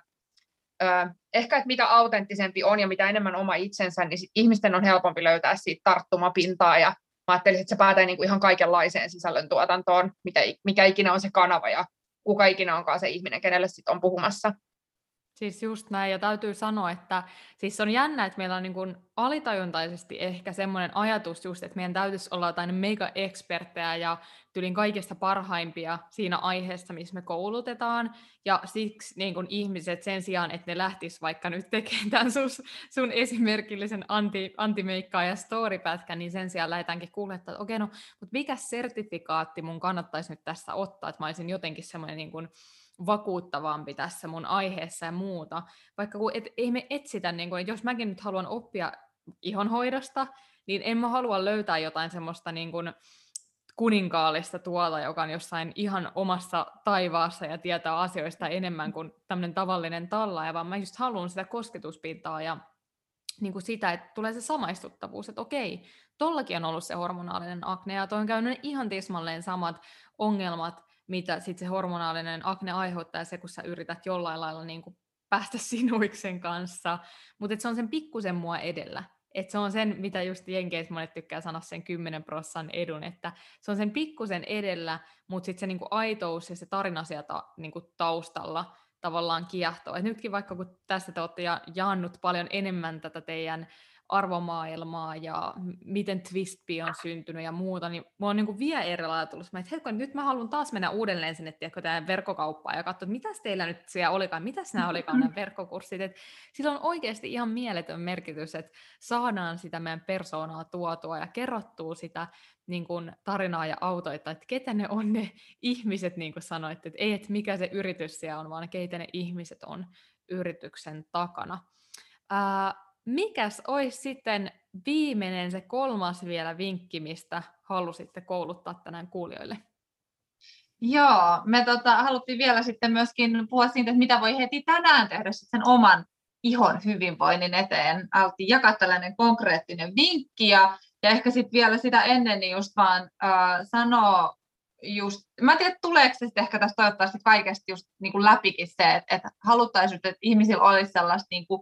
ehkä, että mitä autenttisempi on ja mitä enemmän oma itsensä, niin sit ihmisten on helpompi löytää siitä tarttumapintaa ja mä ajattelin, että se päätää niin kuin ihan kaikenlaiseen sisällöntuotantoon, mitä, mikä ikinä on se kanava ja kuka ikinä onkaan se ihminen, kenelle sitten on puhumassa. Siis just näin, ja täytyy sanoa, että siis on jännä, että meillä on niin kuin alitajuntaisesti ehkä semmoinen ajatus just, että meidän täytyisi olla jotain mega-eksperttejä ja tylin kaikista parhaimpia siinä aiheessa, missä me koulutetaan, ja siksi niin kuin ihmiset sen sijaan, että ne lähtis vaikka nyt tekemään tämän sun, sun esimerkillisen anti, antimeikkaa ja storypätkän, niin sen sijaan lähdetäänkin kuulemaan, että okei, no, mutta mikä sertifikaatti mun kannattaisi nyt tässä ottaa, että mä olisin jotenkin semmoinen niin kuin, vakuuttavampi tässä mun aiheessa ja muuta. Vaikka kun et, ei me etsitä, niin kun, jos mäkin nyt haluan oppia ihonhoidosta, niin en mä halua löytää jotain semmoista niin kun, kuninkaallista tuolla, joka on jossain ihan omassa taivaassa ja tietää asioista enemmän kuin tämmöinen tavallinen talla, vaan mä just haluan sitä kosketuspintaa ja niin kuin sitä, että tulee se samaistuttavuus, että okei, tollakin on ollut se hormonaalinen akne, ja toi on käynyt ihan tismalleen samat ongelmat, mitä sit se hormonaalinen akne aiheuttaa, se kun sä yrität jollain lailla niin kuin päästä sinuiksen kanssa, mutta se on sen pikkusen mua edellä. Et se on sen, mitä just Jenkeissä monet tykkää sanoa sen 10 prossan edun, että se on sen pikkusen edellä, mutta sitten se niinku aitous ja se tarina sieltä niinku taustalla tavallaan kiehtoo. Et nytkin vaikka kun tässä te olette ja jaannut paljon enemmän tätä teidän arvomaailmaa ja miten Twistpi on syntynyt ja muuta, niin mulla on niin kuin vielä eri lailla tullut. Mä, että hetken, nyt mä haluan taas mennä uudelleen sinne tiedätkö, tämän verkkokauppaan ja katsoa, mitäs teillä nyt siellä olikaan, mitäs nämä olikaan nämä verkkokurssit. Et sillä on oikeasti ihan mieletön merkitys, että saadaan sitä meidän persoonaa tuotua ja kerrottua sitä niin kuin tarinaa ja autoita, että ketä ne on ne ihmiset, niin kuin sanoit, että ei, että mikä se yritys siellä on, vaan keitä ne ihmiset on yrityksen takana. Ää, mikäs olisi sitten viimeinen, se kolmas vielä vinkki, mistä halusitte kouluttaa tänään kuulijoille? Joo, me tota, haluttiin vielä sitten myöskin puhua siitä, että mitä voi heti tänään tehdä sen oman ihon hyvinvoinnin eteen. Haluttiin jakaa tällainen konkreettinen vinkki ja, ja ehkä sitten vielä sitä ennen niin just vaan äh, sanoa just, mä en tiedä, tuleeko se sitten ehkä tästä toivottavasti kaikesta just niin kuin läpikin se, että, että haluttaisiin, että ihmisillä olisi sellaista niin kuin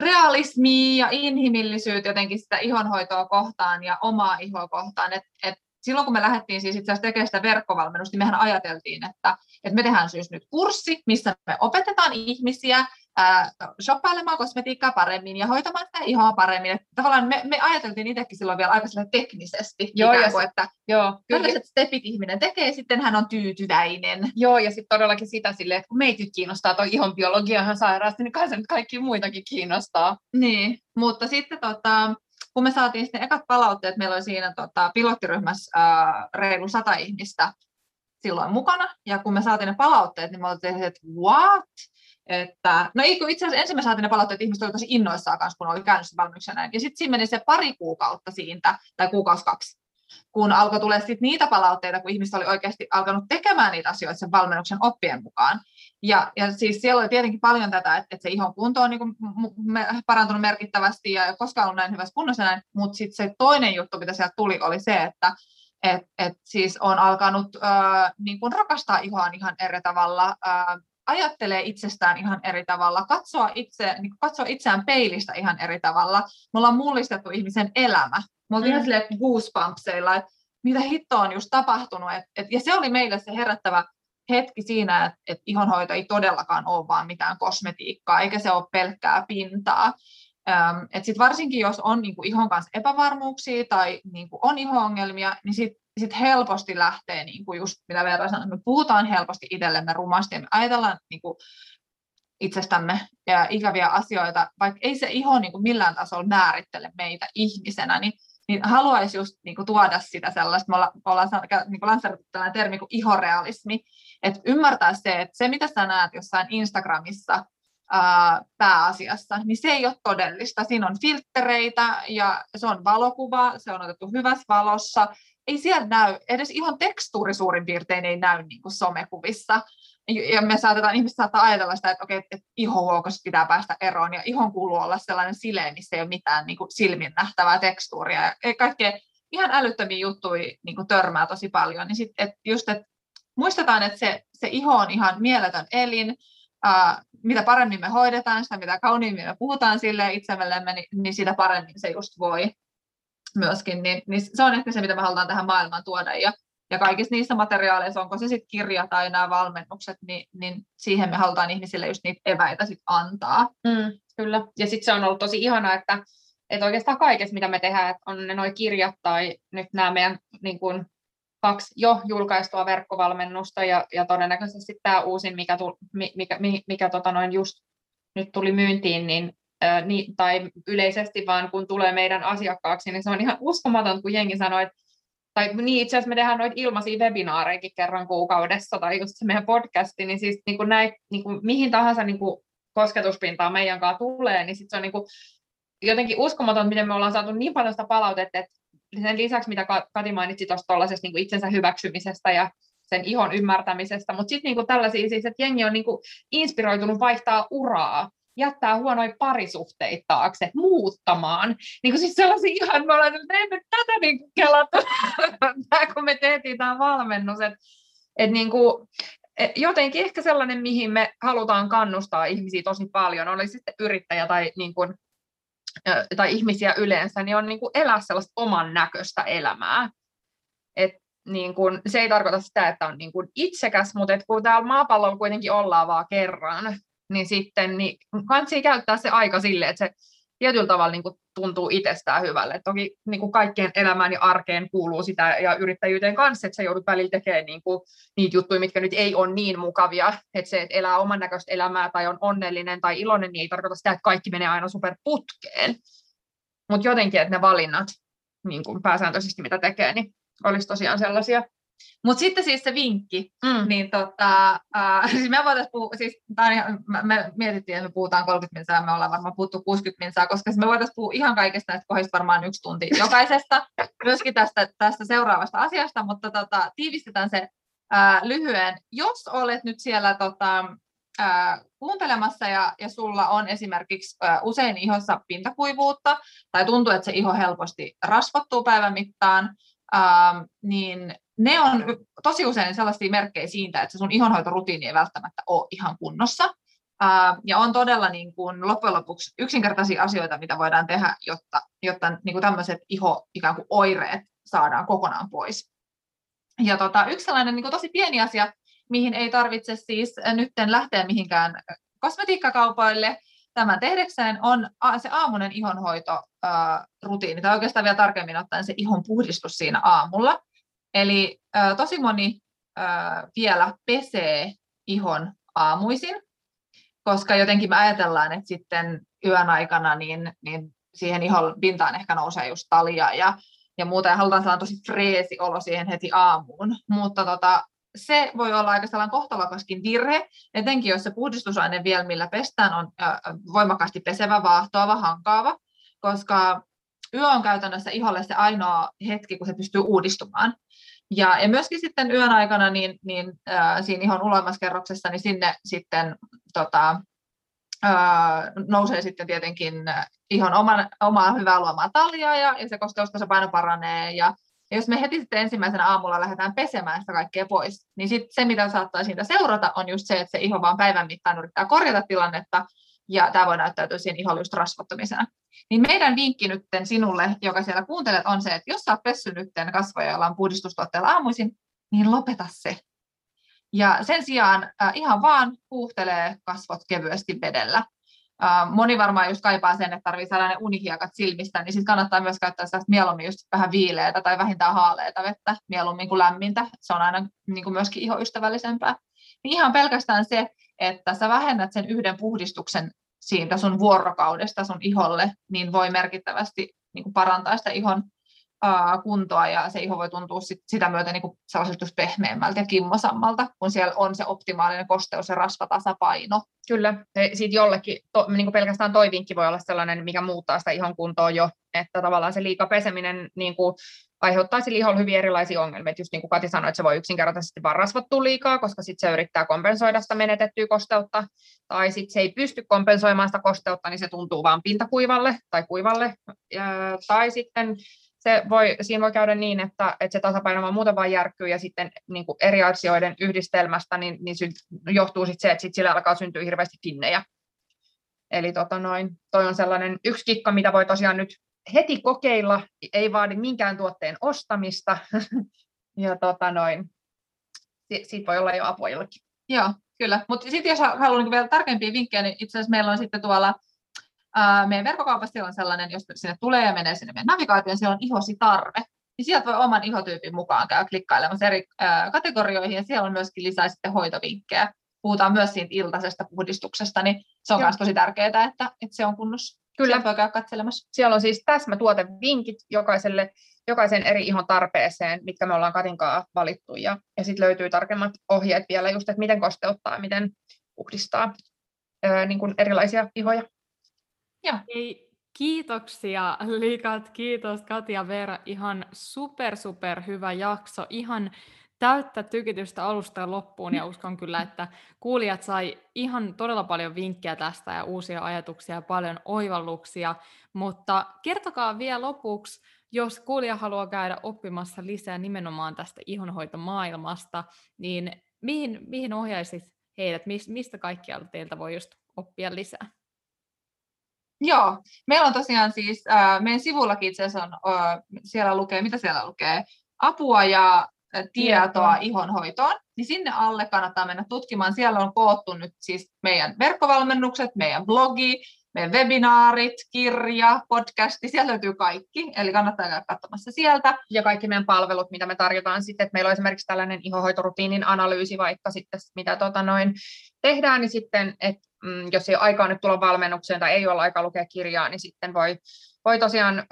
realismia ja inhimillisyyttä jotenkin sitä ihonhoitoa kohtaan ja omaa ihoa kohtaan. Et, et silloin kun me lähdettiin siis itse asiassa tekemään sitä verkkovalmennusta, niin mehän ajateltiin, että, että me tehdään siis nyt kurssi, missä me opetetaan ihmisiä ää, shoppailemaan kosmetiikkaa paremmin ja hoitamaan sitä ihoa paremmin. Että tavallaan me, me ajateltiin itsekin silloin vielä aika teknisesti, joo, ja kuin, että joo, tällaiset stepit ihminen tekee, sitten hän on tyytyväinen. Joo, ja sitten todellakin sitä silleen, että kun meitä kiinnostaa tuo ihon biologiahan sairaasti, niin kai se nyt kaikki muitakin kiinnostaa. Niin, mutta sitten tota, kun me saatiin sitten ekat palautteet, meillä oli siinä tota, pilottiryhmässä ää, reilu sata ihmistä silloin mukana, ja kun me saatiin ne palautteet, niin me oltiin, että what? Että, no ei, kun itse asiassa ensin me saatiin ne palautteet, että ihmiset olivat tosi innoissaan kanssa, kun oli käynyt se valmiuksen Ja sitten siinä meni se pari kuukautta siitä, tai kuukausi kaksi, kun alkoi tulla sit niitä palautteita, kun ihmiset oli oikeasti alkanut tekemään niitä asioita sen valmennuksen oppien mukaan. Ja, ja siis siellä oli tietenkin paljon tätä, että, että se ihon kunto on niin kuin parantunut merkittävästi ja koskaan ollut näin hyvässä kunnossa näin, mutta sitten se toinen juttu, mitä sieltä tuli, oli se, että et, et siis on alkanut äh, niin kuin rakastaa ihoaan ihan eri tavalla, äh, ajattelee itsestään ihan eri tavalla, katsoa, itse, niin katsoa itseään peilistä ihan eri tavalla. Me ollaan mullistettu ihmisen elämä. Me oltiin mm. ihan silleen goosebumpseilla, että mitä hittoa on just tapahtunut. Et, et, ja se oli meille se herättävä hetki siinä, että, että ihonhoito ei todellakaan ole vaan mitään kosmetiikkaa, eikä se ole pelkkää pintaa. Ähm, et sit varsinkin jos on niinku ihon kanssa epävarmuuksia tai niinku on iho-ongelmia, niin sit, sit helposti lähtee, niinku just mitä verran sanoin, me puhutaan helposti itsellemme rumasti ja me ajatellaan niinku itsestämme ja ikäviä asioita, vaikka ei se iho niinku millään tasolla määrittele meitä ihmisenä, niin niin haluaisi just niin kuin, tuoda sitä sellaista, me ollaan, me ollaan niin kuin lanseerattu tällainen termi kuin ihorealismi, että ymmärtää se, että se mitä sä näet jossain Instagramissa ää, pääasiassa, niin se ei ole todellista. Siinä on filtreitä ja se on valokuva, se on otettu hyvässä valossa. Ei siellä näy, edes ihan tekstuuri suurin piirtein ei näy niin kuin somekuvissa. Ja me saatetaan, ihmiset saattaa ajatella sitä, että okei, että ihohuokosta pitää päästä eroon, ja ihon kuuluu olla sellainen sileä, missä ei ole mitään niin kuin silmin nähtävää tekstuuria, ja kaikkea ihan älyttömiä juttuja niin kuin törmää tosi paljon, niin sitten et just, että muistetaan, että se, se iho on ihan mieletön elin, ää, mitä paremmin me hoidetaan sitä, mitä kauniimmin me puhutaan sille itsellemme, niin, niin sitä paremmin se just voi myöskin, niin, niin se on ehkä se, mitä me halutaan tähän maailmaan tuoda, ja ja kaikissa niissä materiaaleissa, onko se sitten kirja tai nämä valmennukset, niin, niin siihen me halutaan ihmisille just niitä eväitä sit antaa. Mm, kyllä, ja sitten se on ollut tosi ihana, että, että oikeastaan kaikessa, mitä me tehdään, että on ne nuo kirjat tai nyt nämä meidän niin kun, kaksi jo julkaistua verkkovalmennusta ja, ja todennäköisesti tämä uusin, mikä, tu, mikä, mikä, mikä tota noin just nyt tuli myyntiin, niin niin, tai yleisesti vaan kun tulee meidän asiakkaaksi, niin se on ihan uskomaton, kun jengi sanoo, että tai niin itse asiassa me tehdään noita ilmaisia webinaareja kerran kuukaudessa, tai just se meidän podcasti, niin siis niin kuin näin, niin kuin mihin tahansa niin kuin kosketuspintaa meidän kanssa tulee, niin sit se on niin kuin jotenkin uskomaton, miten me ollaan saatu niin paljon sitä palautetta, että sen lisäksi, mitä Kati mainitsi tuosta niin itsensä hyväksymisestä ja sen ihon ymmärtämisestä, mutta sitten niin tällaisia siis, että jengi on niin kuin inspiroitunut vaihtaa uraa, jättää huonoja parisuhteita taakse, muuttamaan. Niin kuin siis sellaisia ihan, me ollaan, että emme tätä niin kelata, kun me tehtiin tämä valmennus, että et niin kuin, jotenkin ehkä sellainen, mihin me halutaan kannustaa ihmisiä tosi paljon, oli sitten yrittäjä tai, niin kuin, tai ihmisiä yleensä, niin on niin kuin elää sellaista oman näköistä elämää. Et niin kun, se ei tarkoita sitä, että on niin kun itsekäs, mutta kun täällä maapallolla kuitenkin ollaan vaan kerran, niin sitten niin kansi käyttää se aika sille, että se tietyllä tavalla niin kuin tuntuu itsestään hyvälle. toki niin kuin kaikkien elämään ja arkeen kuuluu sitä ja yrittäjyyteen kanssa, että sä joudut välillä tekemään niin kuin, niitä juttuja, mitkä nyt ei ole niin mukavia. Että se, että elää oman näköistä elämää tai on onnellinen tai iloinen, niin ei tarkoita sitä, että kaikki menee aina superputkeen. Mutta jotenkin, että ne valinnat niin kuin pääsääntöisesti, mitä tekee, niin olisi tosiaan sellaisia, mutta sitten siis se vinkki, mm. niin tota, äh, siis me voitaisiin puhua, siis ihan, me mietittiin, että me puhutaan 30 minsaa, me ollaan varmaan puhuttu 60 minsaa, koska siis me voitaisiin puhua ihan kaikesta näistä kohdista varmaan yksi tunti jokaisesta, myöskin tästä, tästä seuraavasta asiasta, mutta tota, tiivistetään se äh, lyhyen. Jos olet nyt siellä tota, ää, kuuntelemassa ja, ja sulla on esimerkiksi ää, usein ihossa pintakuivuutta tai tuntuu, että se iho helposti rasvottuu päivän mittaan, ää, niin ne on tosi usein sellaisia merkkejä siitä, että se sun ihonhoitorutiini ei välttämättä ole ihan kunnossa. Ja on todella niin kuin loppujen lopuksi yksinkertaisia asioita, mitä voidaan tehdä, jotta, jotta niin kuin tämmöiset iho ikään kuin oireet saadaan kokonaan pois. Ja tota, yksi sellainen niin kuin tosi pieni asia, mihin ei tarvitse siis nyt lähteä mihinkään kosmetiikkakaupoille tämän tehdekseen, on se aamunen ihonhoitorutiini, tai oikeastaan vielä tarkemmin ottaen se ihon puhdistus siinä aamulla. Eli tosi moni vielä pesee ihon aamuisin, koska jotenkin me ajatellaan, että sitten yön aikana niin, niin siihen ihon pintaan ehkä nousee just talia ja, ja muuta, ja halutaan saada tosi freesi olo siihen heti aamuun. Mutta tota, se voi olla aika sellainen kohtalokaskin virhe, etenkin jos se puhdistusaine vielä, millä pestään, on voimakkaasti pesevä, vaahtoava, hankaava, koska yö on käytännössä iholle se ainoa hetki, kun se pystyy uudistumaan. Ja, ja myöskin sitten yön aikana niin, niin äh, siinä ihon uloimaskerroksessa, niin sinne sitten tota, äh, nousee sitten tietenkin ihon oman, omaa hyvää luomaa taljaa ja, ja se kosteustasapaino paranee. Ja ja jos me heti sitten ensimmäisenä aamulla lähdetään pesemään sitä kaikkea pois, niin sit se, mitä saattaa siitä seurata, on just se, että se iho vaan päivän mittaan yrittää korjata tilannetta, ja tämä voi näyttäytyä siihen iholle just rasvottumisena. Niin meidän vinkki nyt sinulle, joka siellä kuuntelet, on se, että jos sä oot pessy nytten kasvoja, joilla on puhdistustuotteella aamuisin, niin lopeta se. Ja sen sijaan äh, ihan vaan puuhtelee kasvot kevyesti vedellä. Moni varmaan just kaipaa sen, että tarvii saada ne unihiekat silmistä, niin sitten kannattaa myös käyttää sitä mieluummin just vähän viileitä tai vähintään haaleita vettä mieluummin kuin lämmintä. Se on aina niin kuin myöskin ihoystävällisempää. Niin ihan pelkästään se, että sä vähennät sen yhden puhdistuksen siitä sun vuorokaudesta sun iholle, niin voi merkittävästi niin kuin parantaa sitä ihon kuntoa ja se iho voi tuntua sit, sitä myötä niin kuin sellaiselta pehmeämmältä ja kimmosammalta, kun siellä on se optimaalinen kosteus ja rasvatasapaino. Kyllä, siitä jollekin, to, niin kuin pelkästään toi vinkki voi olla sellainen, mikä muuttaa sitä ihon kuntoa jo, että tavallaan se liika peseminen niin kuin aiheuttaa sille iholle hyvin erilaisia ongelmia. Just niin kuin Kati sanoi, että se voi yksinkertaisesti vaan rasvattua liikaa, koska sitten se yrittää kompensoida sitä menetettyä kosteutta, tai sitten se ei pysty kompensoimaan sitä kosteutta, niin se tuntuu vaan pintakuivalle tai kuivalle, ja, tai sitten se voi, siinä voi käydä niin, että, että se tasapaino vaan muuten vaan järkkyy ja sitten niin kuin eri asioiden yhdistelmästä niin, niin sy, johtuu sitten se, että sit sillä alkaa syntyä hirveästi finnejä. Eli tota noin, toi on sellainen yksi kikka, mitä voi tosiaan nyt heti kokeilla, ei vaadi minkään tuotteen ostamista. ja tota noin, siitä voi olla jo apua jollekin. Joo, kyllä. Mutta sitten jos haluan niin vielä tarkempia vinkkejä, niin itse asiassa meillä on sitten tuolla ää, meidän verkkokaupassa on sellainen, jos sinne tulee ja menee sinne meidän navigaatioon, siellä on ihosi tarve. Niin sieltä voi oman ihotyypin mukaan käydä klikkailemassa eri ää, kategorioihin ja siellä on myöskin lisää sitten hoitovinkkejä. Puhutaan myös siitä iltaisesta puhdistuksesta, niin se on myös tosi tärkeää, että, että se on kunnossa. Kyllä. Voi käydä katselemassa. Siellä on siis täsmätuotevinkit jokaiselle, jokaisen eri ihon tarpeeseen, mitkä me ollaan Katinkaa valittu. Ja, ja sitten löytyy tarkemmat ohjeet vielä just, että miten kosteuttaa, miten puhdistaa ää, niin kuin erilaisia ihoja. Joo. Ei, kiitoksia liikat, kiitos Katja Veera, ihan super super hyvä jakso, ihan täyttä tykitystä alusta ja loppuun ja uskon kyllä, että kuulijat sai ihan todella paljon vinkkejä tästä ja uusia ajatuksia ja paljon oivalluksia, mutta kertokaa vielä lopuksi, jos kuulija haluaa käydä oppimassa lisää nimenomaan tästä ihonhoitomaailmasta, niin mihin, mihin ohjaisit heidät, mistä kaikkialta teiltä voi just oppia lisää? Joo, meillä on tosiaan siis, äh, meidän sivullakin itse asiassa on, äh, siellä lukee, mitä siellä lukee, apua ja tietoa ihonhoitoon, niin sinne alle kannattaa mennä tutkimaan. Siellä on koottu nyt siis meidän verkkovalmennukset, meidän blogi, meidän webinaarit, kirja, podcasti, siellä löytyy kaikki, eli kannattaa käydä katsomassa sieltä. Ja kaikki meidän palvelut, mitä me tarjotaan sitten, että meillä on esimerkiksi tällainen ihohoitorutiinin analyysi vaikka sitten, mitä tota noin tehdään, niin sitten, että mm, jos ei ole aikaa nyt tulla valmennukseen tai ei ole aikaa lukea kirjaa, niin sitten voi, voi tosiaan ö,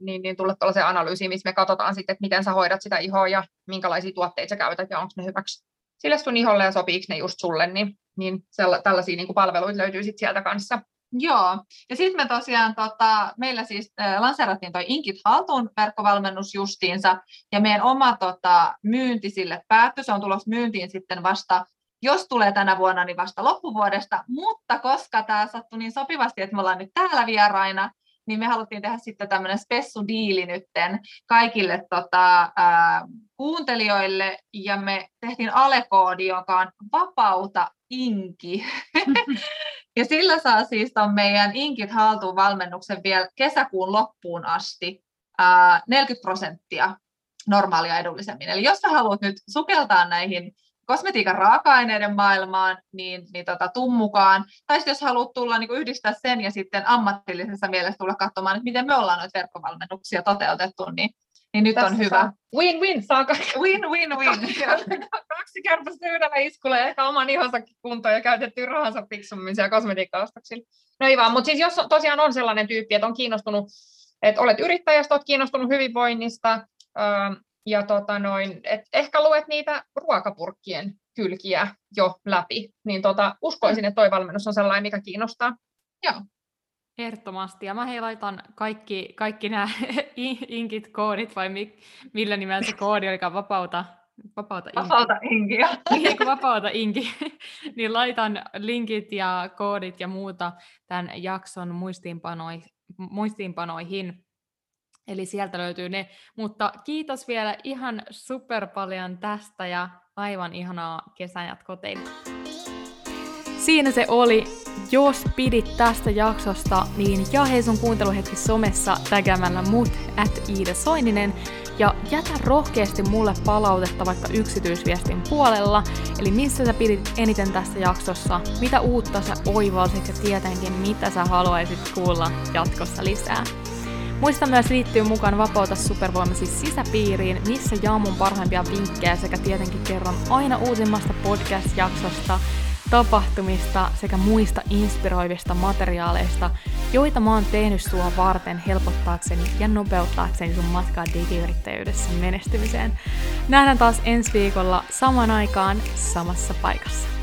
niin, niin tulla tuollaiseen analyysiin, missä me katsotaan sitten, että miten sä hoidat sitä ihoa ja minkälaisia tuotteita sä käytät ja onko ne hyväksi sille sun iholle ja sopiiko ne just sulle, niin, niin sella, tällaisia niin kuin palveluita löytyy sitten sieltä kanssa. Joo, ja sitten me tosiaan, tota, meillä siis äh, lanseerattiin toi Inkit haltuun verkkovalmennus justiinsa, ja meidän oma tota, myynti sille päättyi, se on tulossa myyntiin sitten vasta jos tulee tänä vuonna, niin vasta loppuvuodesta, mutta koska tämä sattui niin sopivasti, että me ollaan nyt täällä vieraina, niin me haluttiin tehdä sitten tämmöinen spessudiili nytten kaikille tota, ää, kuuntelijoille, ja me tehtiin alekoodi, joka on vapauta inki. ja sillä saa siis ton meidän inkit haltuun valmennuksen vielä kesäkuun loppuun asti ää, 40 prosenttia normaalia edullisemmin. Eli jos sä haluat nyt sukeltaa näihin kosmetiikan raaka-aineiden maailmaan, niin, niin tota, tuu mukaan. Tai jos haluat tulla niin yhdistää sen ja sitten ammatillisessa mielessä tulla katsomaan, että miten me ollaan noita verkkovalmennuksia toteutettu, niin, niin nyt Tässä on hyvä. Win-win, saa Win, win, win. kaksi kertaa yhdellä iskulla ja ehkä oman ihonsakin kuntoon ja käytetty rahansa fiksummin siellä kosmetiikkaostoksilla. No ei vaan, mutta siis jos tosiaan on sellainen tyyppi, että on kiinnostunut, että olet yrittäjästä, olet kiinnostunut hyvinvoinnista, ja tota noin, et ehkä luet niitä ruokapurkkien kylkiä jo läpi, niin tota, uskoisin, että toi valmennus on sellainen, mikä kiinnostaa. Joo. Ehdottomasti. Ja mä hei laitan kaikki, kaikki nämä inkit, koodit, vai mi, millä nimellä se koodi olikaan, vapauta, vapauta inki. Vapauta inkiä. Niin, vapauta inki. niin laitan linkit ja koodit ja muuta tämän jakson muistiinpanoihin Eli sieltä löytyy ne. Mutta kiitos vielä ihan super paljon tästä ja aivan ihanaa kesänjatkoa teille. Siinä se oli. Jos pidit tästä jaksosta, niin jahe sun kuunteluhetki somessa tägäämällä mut at Iida Soininen ja jätä rohkeasti mulle palautetta vaikka yksityisviestin puolella, eli missä sä pidit eniten tästä jaksossa, mitä uutta sä oivalsit ja tietenkin mitä sä haluaisit kuulla jatkossa lisää. Muista myös liittyä mukaan Vapauta supervoimasi sisäpiiriin, missä jaan mun parhaimpia vinkkejä sekä tietenkin kerron aina uusimmasta podcast-jaksosta, tapahtumista sekä muista inspiroivista materiaaleista, joita mä oon tehnyt sua varten helpottaakseni ja nopeuttaakseni sun matkaa digiyrittäjyydessä menestymiseen. Nähdään taas ensi viikolla saman aikaan samassa paikassa.